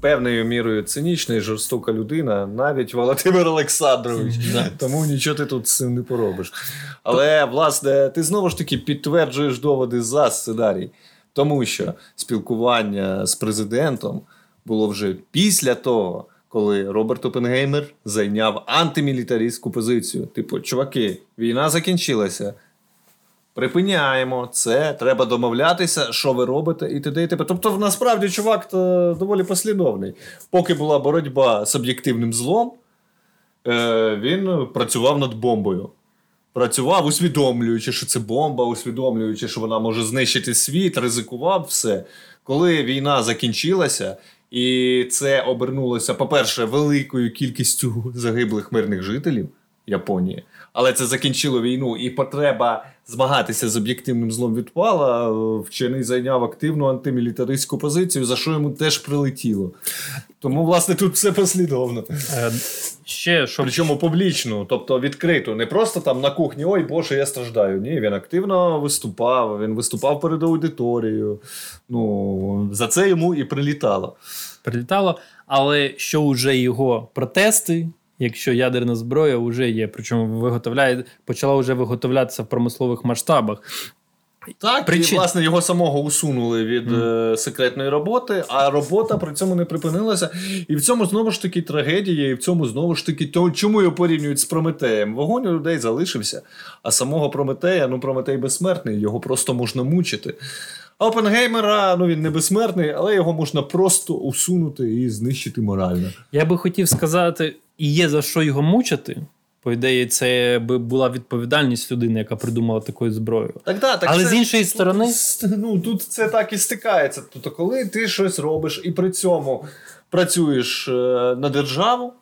певною мірою цинічна і жорстока людина, навіть Володимир Олександрович. Да. Тому нічого ти тут з цим не поробиш. Але власне, ти знову ж таки підтверджуєш доводи за сценарій, тому що спілкування з президентом було вже після того коли Роберт Опенгеймер зайняв антимілітаристську позицію. Типу, чуваки, війна закінчилася. Припиняємо це, треба домовлятися, що ви робите, і т.д. і т.п. Тобто, насправді, чувак доволі послідовний. Поки була боротьба з об'єктивним злом, е, він працював над бомбою. Працював, усвідомлюючи, що це бомба, усвідомлюючи, що вона може знищити світ, ризикував все. Коли війна закінчилася, і це обернулося, по-перше, великою кількістю *laughs* загиблих мирних жителів Японії. Але це закінчило війну, і потреба змагатися з об'єктивним злом відпала. Вчений зайняв активну антимілітаристську позицію, за що йому теж прилетіло. Тому, власне, тут все послідовно. Е, ще що... Причому публічно, тобто відкрито, не просто там на кухні Ой Боже, я страждаю. Ні, він активно виступав, він виступав перед аудиторією. Ну, За це йому і прилітало. Прилітало, але що вже його протести якщо ядерна зброя вже є, причому виготовляє, почала вже виготовлятися в промислових масштабах. Так, Причин... і власне його самого усунули від mm. секретної роботи, а робота при цьому не припинилася. І в цьому знову ж таки трагедія, і в цьому знову ж таки, то, чому його порівнюють з Прометеєм? Вогонь у людей залишився, а самого Прометея, ну Прометей безсмертний, його просто можна мучити. Опенгеймера, ну він не безсмертний, але його можна просто усунути і знищити морально. Я би хотів сказати, і є за що його мучити. По ідеї, це би була відповідальність людини, яка придумала таку зброю. Так, да, так Але це, з іншої сторони, ну тут це так і стикається. Тобто, коли ти щось робиш і при цьому працюєш е, на державу,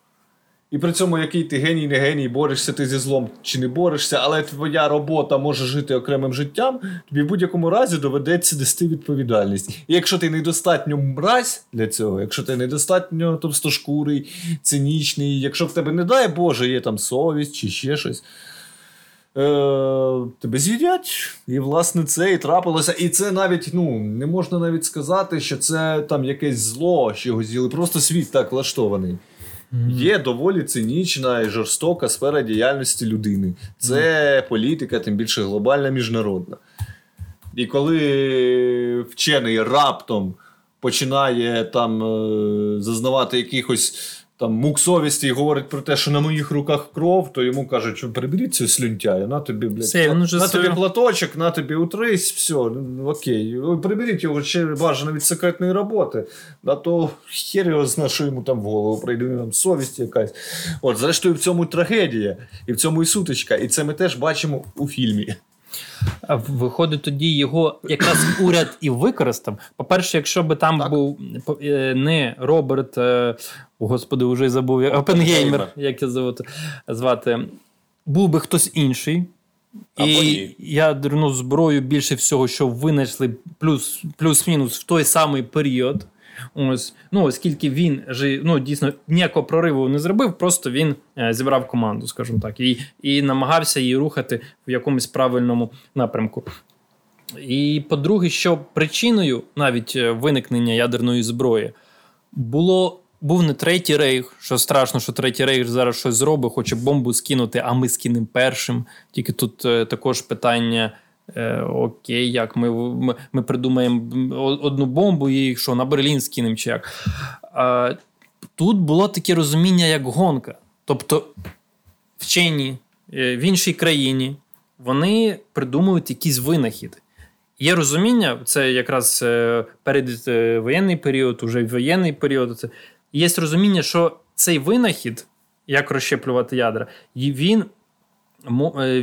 і при цьому, який ти геній, не геній, борешся ти зі злом чи не борешся, але твоя робота може жити окремим життям, тобі в будь-якому разі доведеться нести відповідальність. І якщо ти недостатньо мразь для цього, якщо ти недостатньо товстошкурий, цинічний, якщо в тебе, не дай Боже, є там совість чи ще щось. Е, Тебе з'їдять, і, власне, це і трапилося. І це навіть ну, не можна навіть сказати, що це там якесь зло, що його з'їли. Просто світ так влаштований. Є доволі цинічна і жорстока сфера діяльності людини. Це політика, тим більше глобальна міжнародна. І коли вчений раптом починає там е, зазнавати якихось там мук совісті і говорить про те, що на моїх руках кров, то йому кажуть, що приберіть цю слюнтяю, на тобі, блядь, Все, він уже на свою- тобі платочок, на тобі утрись, все, ну, окей. Приберіть його ще бажано від секретної роботи, а то хер його зна, що йому там в голову прийде, там совість якась. От, зрештою, в цьому трагедія, і в цьому і сутичка, і це ми теж бачимо у фільмі. Виходить, тоді його якраз *clears throat* уряд і використав. По-перше, якщо би там Так. був е, не Роберт, е, господи, вже забув Опенгеймер, Опенгеймер. як його звати, звати, був би хтось інший. Або І ні. ядерну зброю більше всього, що винайшли плюс, плюс-мінус в той самий період. Ось, ну, оскільки він же ну, дійсно ніякого прориву не зробив, просто він е, зібрав команду, скажімо так, і, і намагався її рухати в якомусь правильному напрямку. І по-друге, що причиною навіть е, виникнення ядерної зброї було. Був не третій рейх, що страшно, що третій рейх зараз щось зробить, хоче бомбу скинути, а ми скинемо першим. Тільки тут е, також питання: е, окей, як ми, ми, ми придумаємо одну бомбу і що на Берлін скинемо чи як. А, тут було таке розуміння, як гонка. Тобто вчені е, в іншій країні вони придумують якийсь винахід. Є розуміння, це якраз е, передвоєнний період, уже воєнний період. Є розуміння, що цей винахід, як розщеплювати ядра, е, він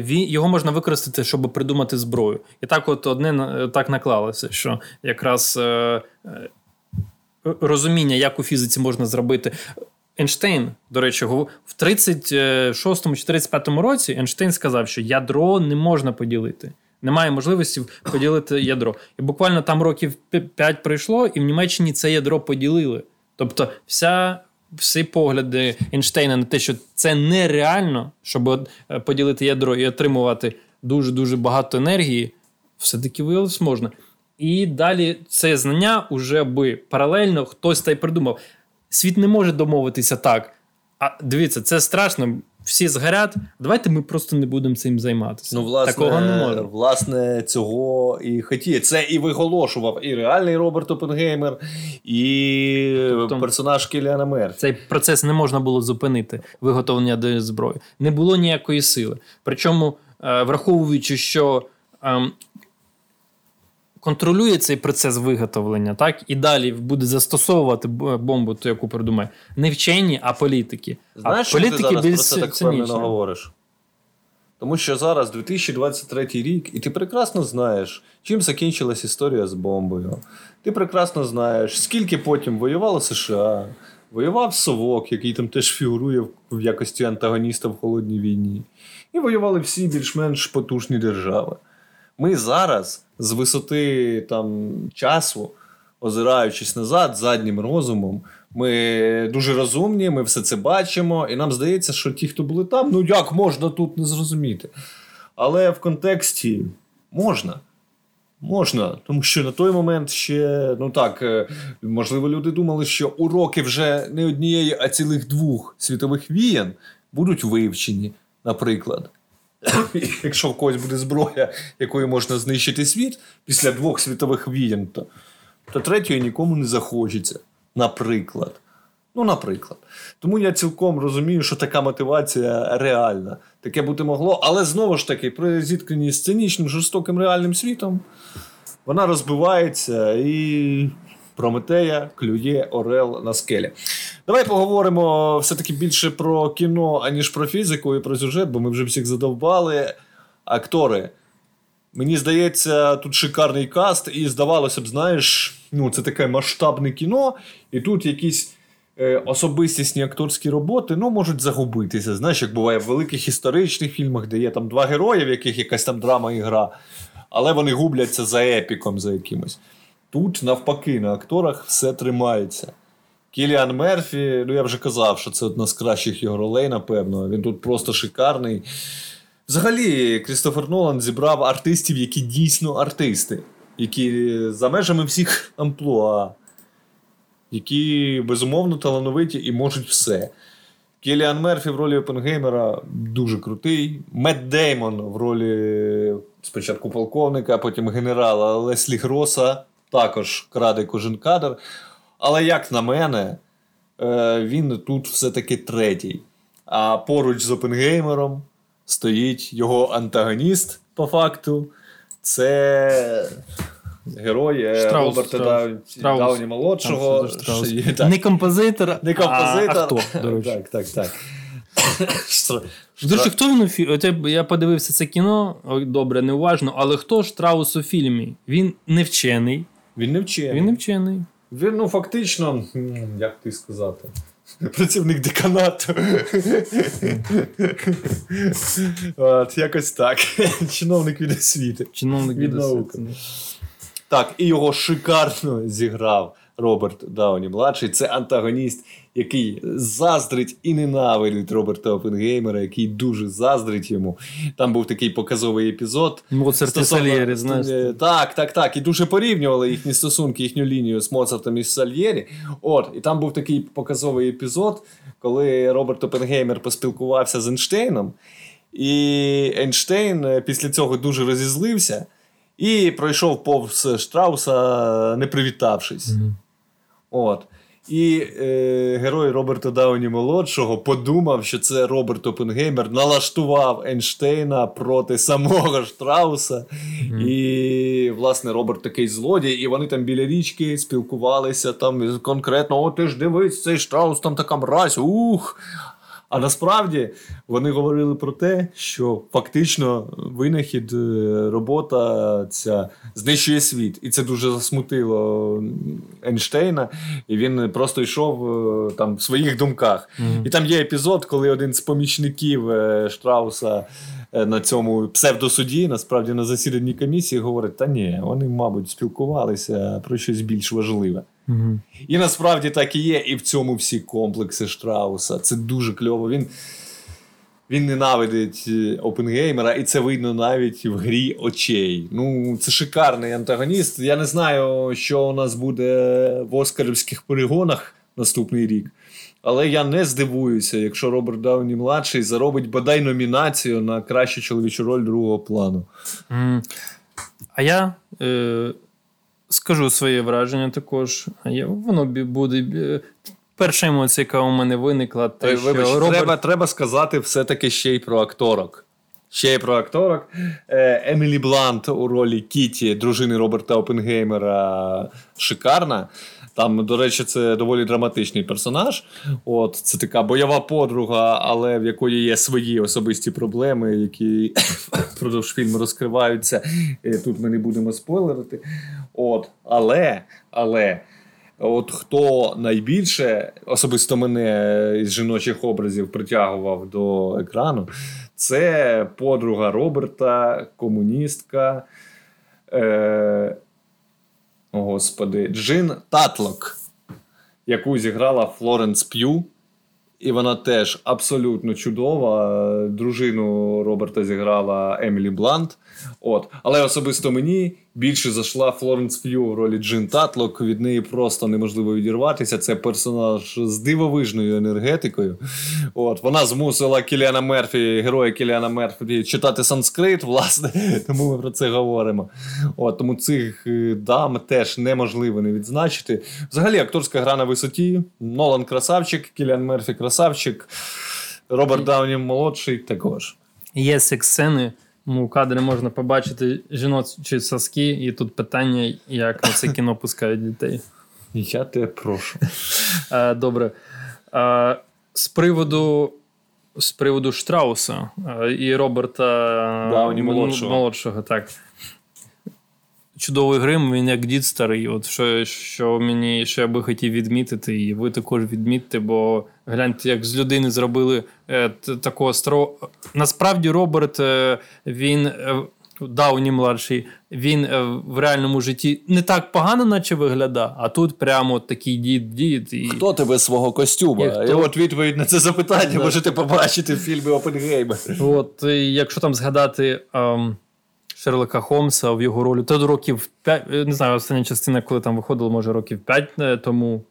його можна використати, щоб придумати зброю. І так, от одне так наклалося, що якраз е, е, розуміння, як у фізиці можна зробити. Ейнштейн, до речі, в 36-му чи 35-му році Ейнштейн сказав, що ядро не можна поділити. Немає можливості поділити ядро. І буквально там років 5 пройшло, і в Німеччині це ядро поділили. Тобто, вся, всі погляди Ейнштейна на те, що це нереально, щоб е, поділити ядро і отримувати дуже-дуже багато енергії, все-таки виявилось можна. І далі це знання уже би паралельно хтось та й придумав. Світ не може домовитися так. А дивіться, це страшно. Всі згорять. Давайте ми просто не будемо цим займатися. Ну, власне, Такого не може. власне, цього і хотіє. Це і виголошував і реальний Роберт Опенгеймер, і Тобто- персонаж Кіліана Мерфі. Цей процес не можна було зупинити виготовлення до зброї. Не було ніякої сили. Причому, е, враховуючи, що ем, контролює цей процес виготовлення, так і далі буде застосовувати бомбу, ту, яку придумає, не вчені, а політики. Знаєш, а що ти зараз більш про це так впевнено говориш? Тому що зараз 2023 рік, і ти прекрасно знаєш, чим закінчилась історія з бомбою. Ти прекрасно знаєш, скільки потім воювало США, воював Совок, який там теж фігурує в якості антагоніста в холодній війні. І воювали всі більш-менш потужні держави. Ми зараз з висоти там, часу, озираючись назад, заднім розумом, ми дуже розумні, ми все це бачимо, і нам здається, що ті, хто були там, ну як можна тут не зрозуміти. Але в контексті можна. Можна, тому що на той момент ще, ну так, е, можливо, люди думали, що уроки вже не однієї, а цілих двох світових вієн будуть вивчені, наприклад. *coughs* Якщо в когось буде зброя, якою можна знищити світ після двох світових війн, то, то третьої нікому не захочеться. Наприклад. Ну, наприклад. Тому я цілком розумію, що така мотивація реальна. Таке бути могло, але знову ж таки, при зіткненні з цинічним, жорстоким реальним світом, вона розбивається і Прометея клює Орел на скелі. Давай поговоримо все-таки більше про кіно, аніж про фізику і про сюжет, бо ми вже всіх задовбали. Актори. Мені здається, тут шикарний каст, і здавалося б, знаєш, ну, це таке масштабне кіно, і тут якісь е, особистісні акторські роботи ну, можуть загубитися. Знаєш, як буває в великих історичних фільмах, де є там два герої, в яких якась там драма і гра, але вони губляться за епіком за якимось. Тут, навпаки, на акторах все тримається. Кіліан Мерфі, ну я вже казав, що це одна з кращих його ролей, напевно. Він тут просто шикарний. Взагалі, Крістофер Нолан зібрав артистів, які дійсно артисти, які за межами всіх *laughs* амплуа, які безумовно талановиті і можуть все. Кіліан Мерфі в ролі Опенгеймера дуже крутий. Мет Деймон в ролі спочатку полковника, а потім генерала Леслі Гроса також краде кожен кадр. Але як на мене, е, він тут все-таки третій. А поруч з Опенгеймером стоїть його антагоніст, по факту. Це герой е, Штраус, Роберта Штраус. Дауні молодшого. Штраус. Так. Не композитор, Не композитор. А, а хто, до *laughs* речі? Так, так, так. До речі, хто він у фільмі? От я- я подивився це кіно, добре, неуважно, але хто Штраус у фільмі? Він не вчений. Він не вчений. Він не вчений. Він, ну, фактично, як ти сказати, працівник деканату. От, якось так. Чиновник від освіти. Чиновник Від від науки. освіти. Так, і його шикарно зіграв Роберт Дауні младший. Це антагоніст, який заздрить і ненавидить Роберта Опенгеймера, який дуже заздрить йому. Там був такий показовий епізод. Моцарт і Сальєрі, знаєш. Е, Так, так, так. І дуже порівнювали їхні стосунки, їхню лінію з Моцартом і Сальєрі. От, і там був такий показовий епізод, коли Роберт Опенгеймер поспілкувався з Ейнштейном. І Ейнштейн е, після цього дуже розізлився і пройшов повз Штрауса, не привітавшись. Мгм. От. І е, герой Роберта Дауні молодшого подумав, що це Роберт Опенгеймер налаштував Ейнштейна проти самого Штрауса. І, власне, Роберт такий злодій, і вони там біля річки спілкувалися там конкретно: о, ти ж дивись, цей Штраус там така мразь, ух. А насправді вони говорили про те, що фактично винахід, е, робота ця знищує світ. І це дуже засмутило Ейнштейна. І він просто йшов е, там в своїх думках. Мгм. І там є епізод, коли один з помічників е, Штрауса на цьому псевдосуді, насправді на засіданні комісії, говорить: та ні, вони, мабуть, спілкувалися про щось більш важливе. І насправді так і є, і в цьому всі комплекси Штрауса. Це дуже кльово. Він, він ненавидить е, Опенгеймера, і це видно навіть в грі очей. Ну, це шикарний антагоніст. Я не знаю, що у нас буде в Оскарівських перегонах наступний рік. Але я не здивуюся, якщо Роберт Дауні младший заробить бодай номінацію на кращу чоловічу роль другого плану. А я е, скажу своє враження також. Я, воно буде. Перша емоція, яка у мене виникла, те, Ой, що вибач, Роберт... треба, треба сказати все-таки ще й про акторок. Ще й про акторок. Е, Емілі Блант у ролі Кіті, дружини Роберта Опенгеймера, шикарна. Там, до речі, це доволі драматичний персонаж. От, це така бойова подруга, але в якої є свої особисті проблеми, які *coughs* впродовж фільму розкриваються. Е, Тут ми не будемо спойлерити. От, але, але. От хто найбільше, особисто мене із жіночих образів притягував до екрану, це подруга Роберта, комуністка. Е, господи, Джин Татлок, яку зіграла Флоренс П'ю. І вона теж абсолютно чудова. Дружину Роберта зіграла Емілі Блант. От. Але особисто мені більше зайшла Флоренс П'ю в ролі Джин Татлок. Від неї просто неможливо відірватися. Це персонаж з дивовижною енергетикою. От. Вона змусила Кіліана Мерфі, героя Кіліана Мерфі, читати санскрит, власне, *laughs* тому ми про це говоримо. От, тому цих е, дам теж неможливо не відзначити. Взагалі, акторська гра на висоті. Нолан красавчик, Кіліан Мерфі красавчик, Роберт Дауні молодший також. Є секс-сцени, у кадрі можна побачити жіночі соски, і тут питання, як на це кіно пускають дітей. Я тебе прошу. *laughs* Е, Добре. Е, З приводу. З приводу Штрауса е, і Роберта да, молодшого. молодшого, так. Чудовий грим, він як дід старий. От що, що мені я би хотів відмітити, і ви також відмітьте, бо гляньте, як з людини зробили е, т- такого старого. Насправді, Роберт, е, він. е, Дауні младший, він е, в реальному житті не так погано, наче виглядає, а тут прямо такий дід дід. І... Хто тебе свого костюма? І хто? І от відповідь на це запитання Да. можете побачити в фільмі Опенгеймер. От, і якщо там згадати ем, Шерлока Холмса в його ролі, до років 5, не знаю, остання частина, коли там виходила, може, років 5 тому.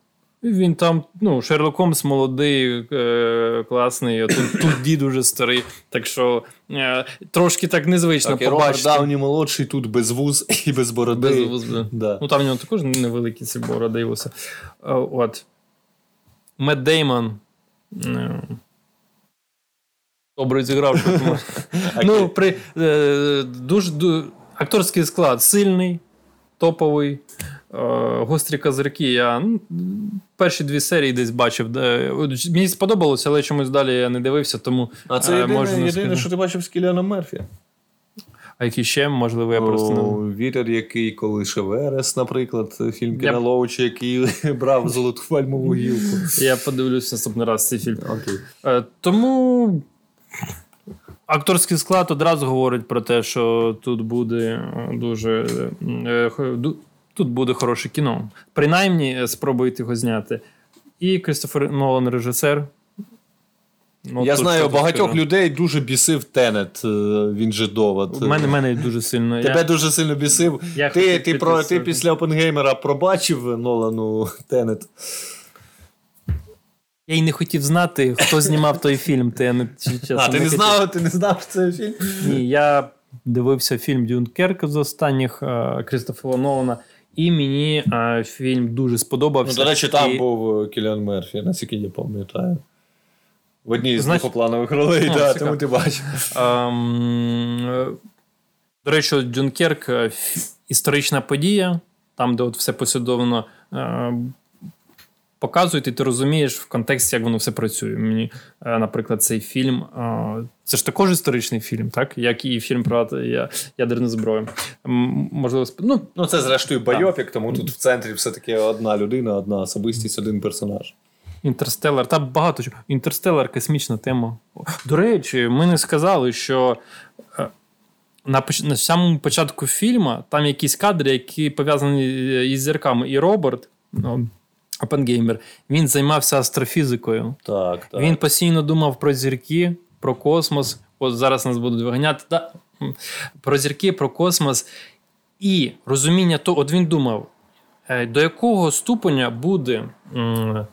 Він там, ну, Шерлок Холмс молодий, е, класний, а тут, тут дід уже старий. Так що е, трошки так незвично Так, і Роберт. Дауні молодший тут без вуз і без бороди. Без вуз, да. Да. Ну, там в нього також невеликі ці бороди і вуса. Е, От. Мед Деймон. Добре зіграв. *laughs* Ну, при, е, дуже, акторський склад сильний, топовий. Е, гострі козирки. Я ну, перші дві серії десь бачив. Мені сподобалося, але чомусь далі я не дивився, тому. А це е, єдине, можу не єдине сказати. що ти бачив з Кіліаном Мерфі. А які ще, можливо, я просто не. Вітер, який колише Верес, наприклад, фільм Я- Кіна Лоуча, який *laughs* брав золоту пальмову гілку. Я подивлюсь наступний раз цей фільм. Окей. Тому акторський склад одразу говорить про те, що тут буде е, дуже е, ду- тут буде хороше кіно. Принаймні, е, спробуйте його зняти. І Крістофер Нолан режисер. Ну, Я знаю, багатьох скажу. людей дуже бісив Тенет. е, Він же довод. Мене, мене дуже сильно. Тебе я, дуже сильно бісив. я Ти, ти, про, ти після Опенгеймера пробачив Нолану Тенет. Я й не хотів знати, хто знімав той фільм. Ти, я не, чесно, А, ти не хотів. знав, ти не знав що це фільм? Ні, я дивився фільм Дюнкерк з останніх е, Крістофера Нолана, і мені е, фільм дуже Ну, сподобався. до речі, там І- був е, Кіліан Мерфі, наскільки я пам'ятаю. В одній з двохопланових ролей, да, тому ти бачив. Ем, До речі, Дюнкерк історична подія, там, де от все послідовно показують, і ти розумієш в контексті, як воно все працює. Мені, е, наприклад, цей фільм. е, Це ж також історичний фільм, так? Як і фільм про ядерну зброю. Можливо, ну, Ну, це зрештою байопік, тому тут в центрі все-таки одна людина, одна особистість, один персонаж. Інтерстеллар, та багато чого. Інтерстеллар космічна тема. До речі, ми не сказали, що е, на, поч- на самому початку фільму там якісь кадри, які пов'язані із зірками. І Роберт, ну, Опенгеймер, він займався астрофізикою. Так, так. Він постійно думав про зірки, про космос. От зараз нас будуть виганяти. Да. Про зірки, про космос. І розуміння того, от він думав, е, до якого ступеня буде. м,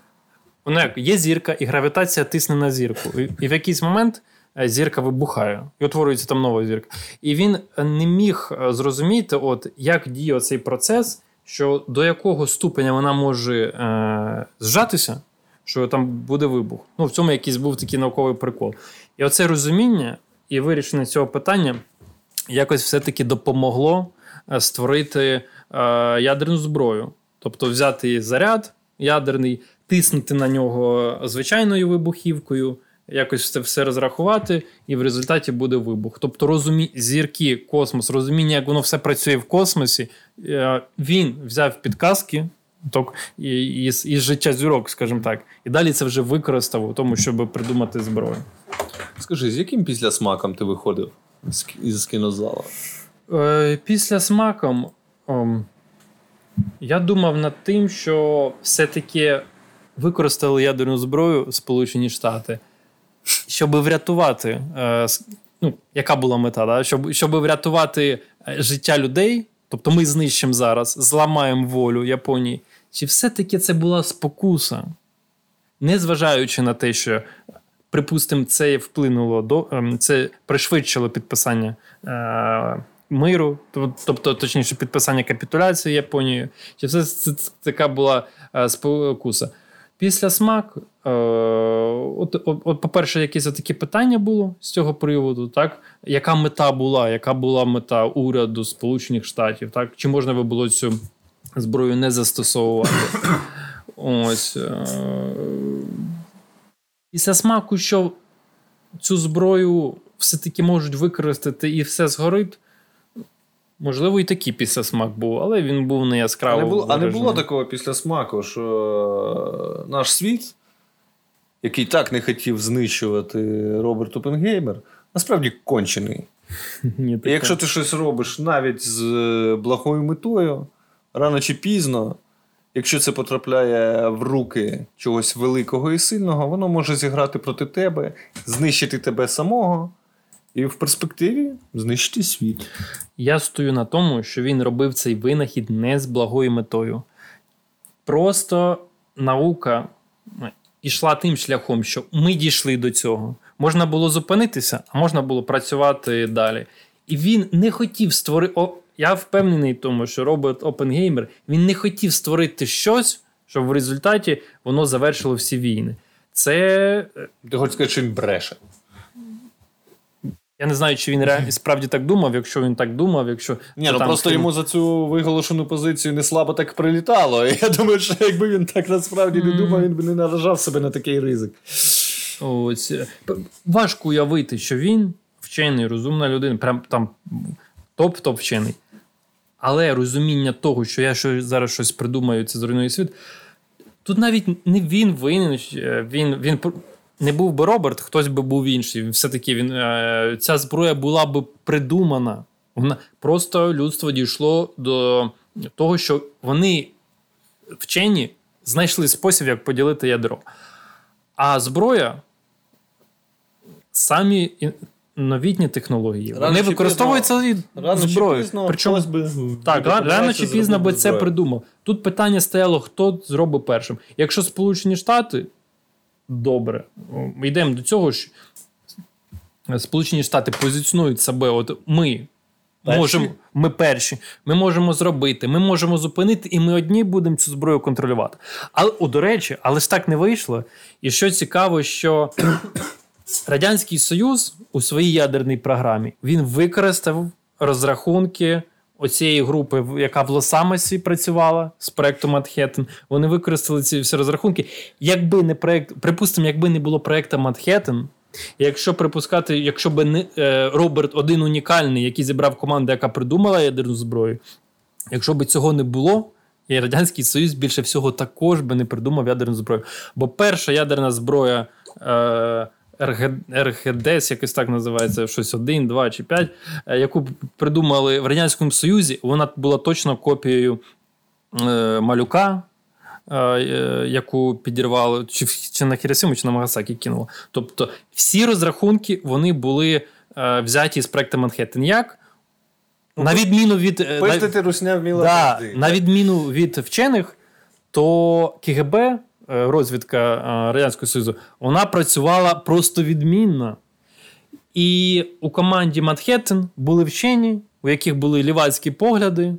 є зірка, і гравітація тисне на зірку. І, в якийсь момент е, зірка вибухає, і утворюється там нова зірка. І він не міг е, зрозуміти, от, як діє цей процес, що до якого ступеня вона може е, зжатися, що там буде вибух. Ну, в цьому якийсь був такий науковий прикол. І оце розуміння і вирішення цього питання якось все-таки допомогло е, створити е, ядерну зброю. Тобто взяти заряд ядерний, тиснути на нього звичайною вибухівкою, якось це все розрахувати, і в результаті буде вибух. Тобто розумі... зірки, космос, розуміння, як воно все працює в космосі. Е, Він взяв підказки. Із, із життя зірок, скажімо так, і далі це вже використав у тому, щоб придумати зброю. Скажи, з яким після смаком ти виходив із кінозала? Е, Після смаком ем, я думав над тим, що все-таки використали ядерну зброю Сполучені Штати, щоб врятувати, е, ну, яка була мета, да? щоб, щоб врятувати життя людей. Тобто ми знищимо зараз, зламаємо волю Японії. Чи все-таки це була спокуса? Незважаючи на те, що, припустимо, це вплинуло до ем, це пришвидшило підписання е, миру, тобто, точніше, підписання капітуляції Японією. Чи все це, така була е, спокуса? Після смак, е, от, от, от, по-перше, якісь такі питання було з цього приводу, так? Яка мета була? Яка була мета уряду Сполучених Штатів? Так? Чи можна би було цю зброю не застосовувати? *coughs* Ось. Е, після смаку, що цю зброю все-таки можуть використати і все згорить. Можливо, і такий після смак був, але він був не А не, було, а не було такого після смаку, що е, наш світ, який так не хотів знищувати Роберт Опенгеймер, насправді кончений. *laughs* Ні, І якщо ти щось робиш навіть з е, благою метою, рано чи пізно, якщо це потрапляє в руки чогось великого і сильного, воно може зіграти проти тебе, знищити тебе самого, і в перспективі знищити світ. Я стою на тому, що він робив цей винахід не з благою метою. Просто наука е, ішла тим шляхом, що ми дійшли до цього. Можна було зупинитися, а можна було працювати далі. І він не хотів створити. Я впевнений в тому, що Роберт Опенгеймер він не хотів створити щось, щоб в результаті воно завершило всі війни. Це. Е, Ти хочеш сказати, що він бреше. Я не знаю, чи він реально справді так думав, якщо він так думав, якщо. Ні, ну просто йому за цю виголошену позицію не слабо так прилітало. *laughs* Я думаю, що якби він так насправді не думав, він би не наражав себе на такий ризик. Ось. Е, важко уявити, що він вчений, розумна людина, прям там топ-топ вчений. Але розуміння того, що я зараз щось придумаю, це зруйнує світ. Тут навіть не він винен, е, він він не був би Роберт, хтось би був інший. Все-таки він е, ця зброя була б придумана. Вона просто людство дійшло до того, що вони вчені знайшли спосіб, як поділити ядро. А зброя самі новітні технології. Рано вони використовуються від зброї. Причому би так, рано чи пізно би це придумав. Тут питання стояло, хто зробить першим. Якщо Сполучені Штати добре, ми йдемо до цього, що Сполучені Штати позиціонують себе, от ми. Перші? Можемо, ми перші, ми можемо зробити, ми можемо зупинити, і ми одні будемо цю зброю контролювати. Але о, до речі, але ж так не вийшло. І що цікаво, що *clears throat* Радянський Союз у своїй ядерній програмі він використав розрахунки оцієї групи, яка в Лос-Амосі працювала з проектом Манхеттен. Вони використали ці всі розрахунки. Якби не проект, припустимо, якби не було проекту Манхеттен, Якщо припускати, якщо би не е, Роберт один унікальний, який зібрав команду, яка придумала ядерну зброю, якщо б цього не було, і Радянський Союз більше всього також би не придумав ядерну зброю. Бо перша ядерна зброя е, РГДС, якось так називається, щось 1, 2 чи 5, е, яку придумали в Радянському Союзі, вона була точно копією е, малюка. Е, яку підірвали чи чи на Хіросиму, чи на Магасакі кинули. Тобто всі розрахунки вони були взяті з проекту Манхеттен. Як? Ну, на відміну від Пиздити русня вміла да, на відміну від вчених, то КГБ Е, розвідка е, Радянського Союзу, вона працювала просто відмінно. І у команді Манхеттен були вчені, у яких були лівацькі погляди,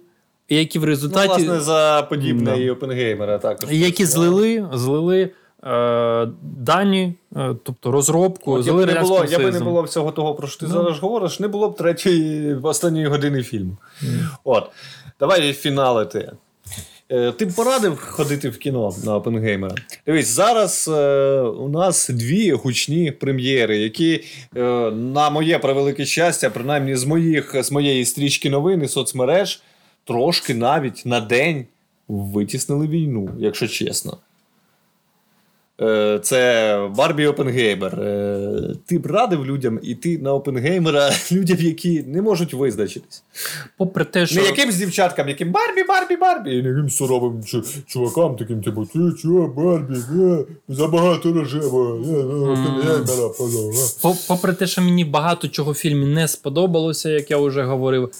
і які в результаті. Ну, власне, за подібне да. і Опенгеймера також. Які злили злили е, дані, е, тобто розробку. От, злили не було, Якби не було всього того, про що ти no. зараз говориш, не було б третьої останньої години фільму. Mm. От. Давай фіналити. Е, ти б порадив ходити в кіно на Опенгеймера? Дивись, зараз е, у нас дві гучні прем'єри, які, е, на моє превелике щастя, принаймні з моїх з моєї стрічки новин і соцмереж, трошки навіть на день витіснили війну, якщо чесно. Е, це Барбі Опенгеймер. Е, ти б радив людям іти на Опенгеймера, *laughs* людям, які не можуть визначитись. Попри те, що... Не якимсь дівчаткам, яким Барбі, Барбі, Барбі, і яким суровим чувакам, таким, типу, ти чого, Барбі, не, забагато рожево, не, на Опенгеймера, Попри те, що мені багато чого в фільмі не сподобалося, як я вже говорив.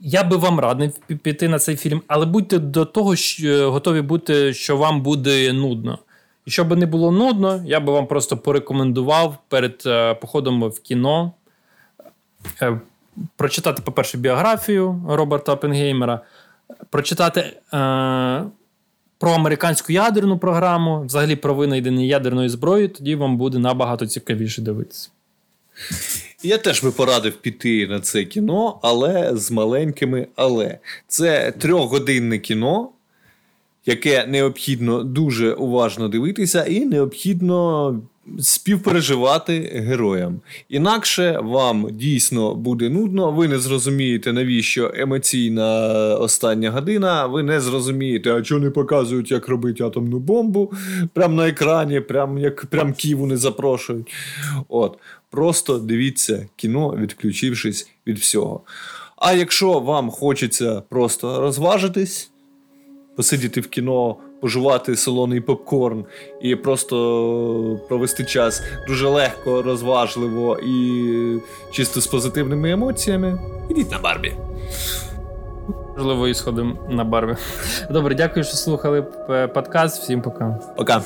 Я би вам радив піти на цей фільм, але будьте до того, що готові бути, що вам буде нудно. І щоб не було нудно, я би вам просто порекомендував перед е, походом в кіно е, прочитати, по-перше, біографію Роберта Опенгеймера, прочитати е, про американську ядерну програму, взагалі про винайдення ядерної зброї, тоді вам буде набагато цікавіше дивитися. Я теж би порадив піти на це кіно, але з маленькими але. Це трьохгодинне кіно, яке необхідно дуже уважно дивитися, і необхідно співпереживати героям. Інакше вам дійсно буде нудно, ви не зрозумієте, навіщо емоційна остання година, ви не зрозумієте, а чого не показують, як робити атомну бомбу прямо на екрані, прям як прям Ківу не запрошують. От. Просто дивіться кіно, відключившись від всього. А якщо вам хочеться просто розважитись, посидіти в кіно, пожувати солоний попкорн і просто провести час дуже легко, розважливо і чисто з позитивними емоціями, ідіть на Барбі. Можливо, і сходимо на Барбі. Добре, дякую, що слухали подкаст. Всім пока. Пока.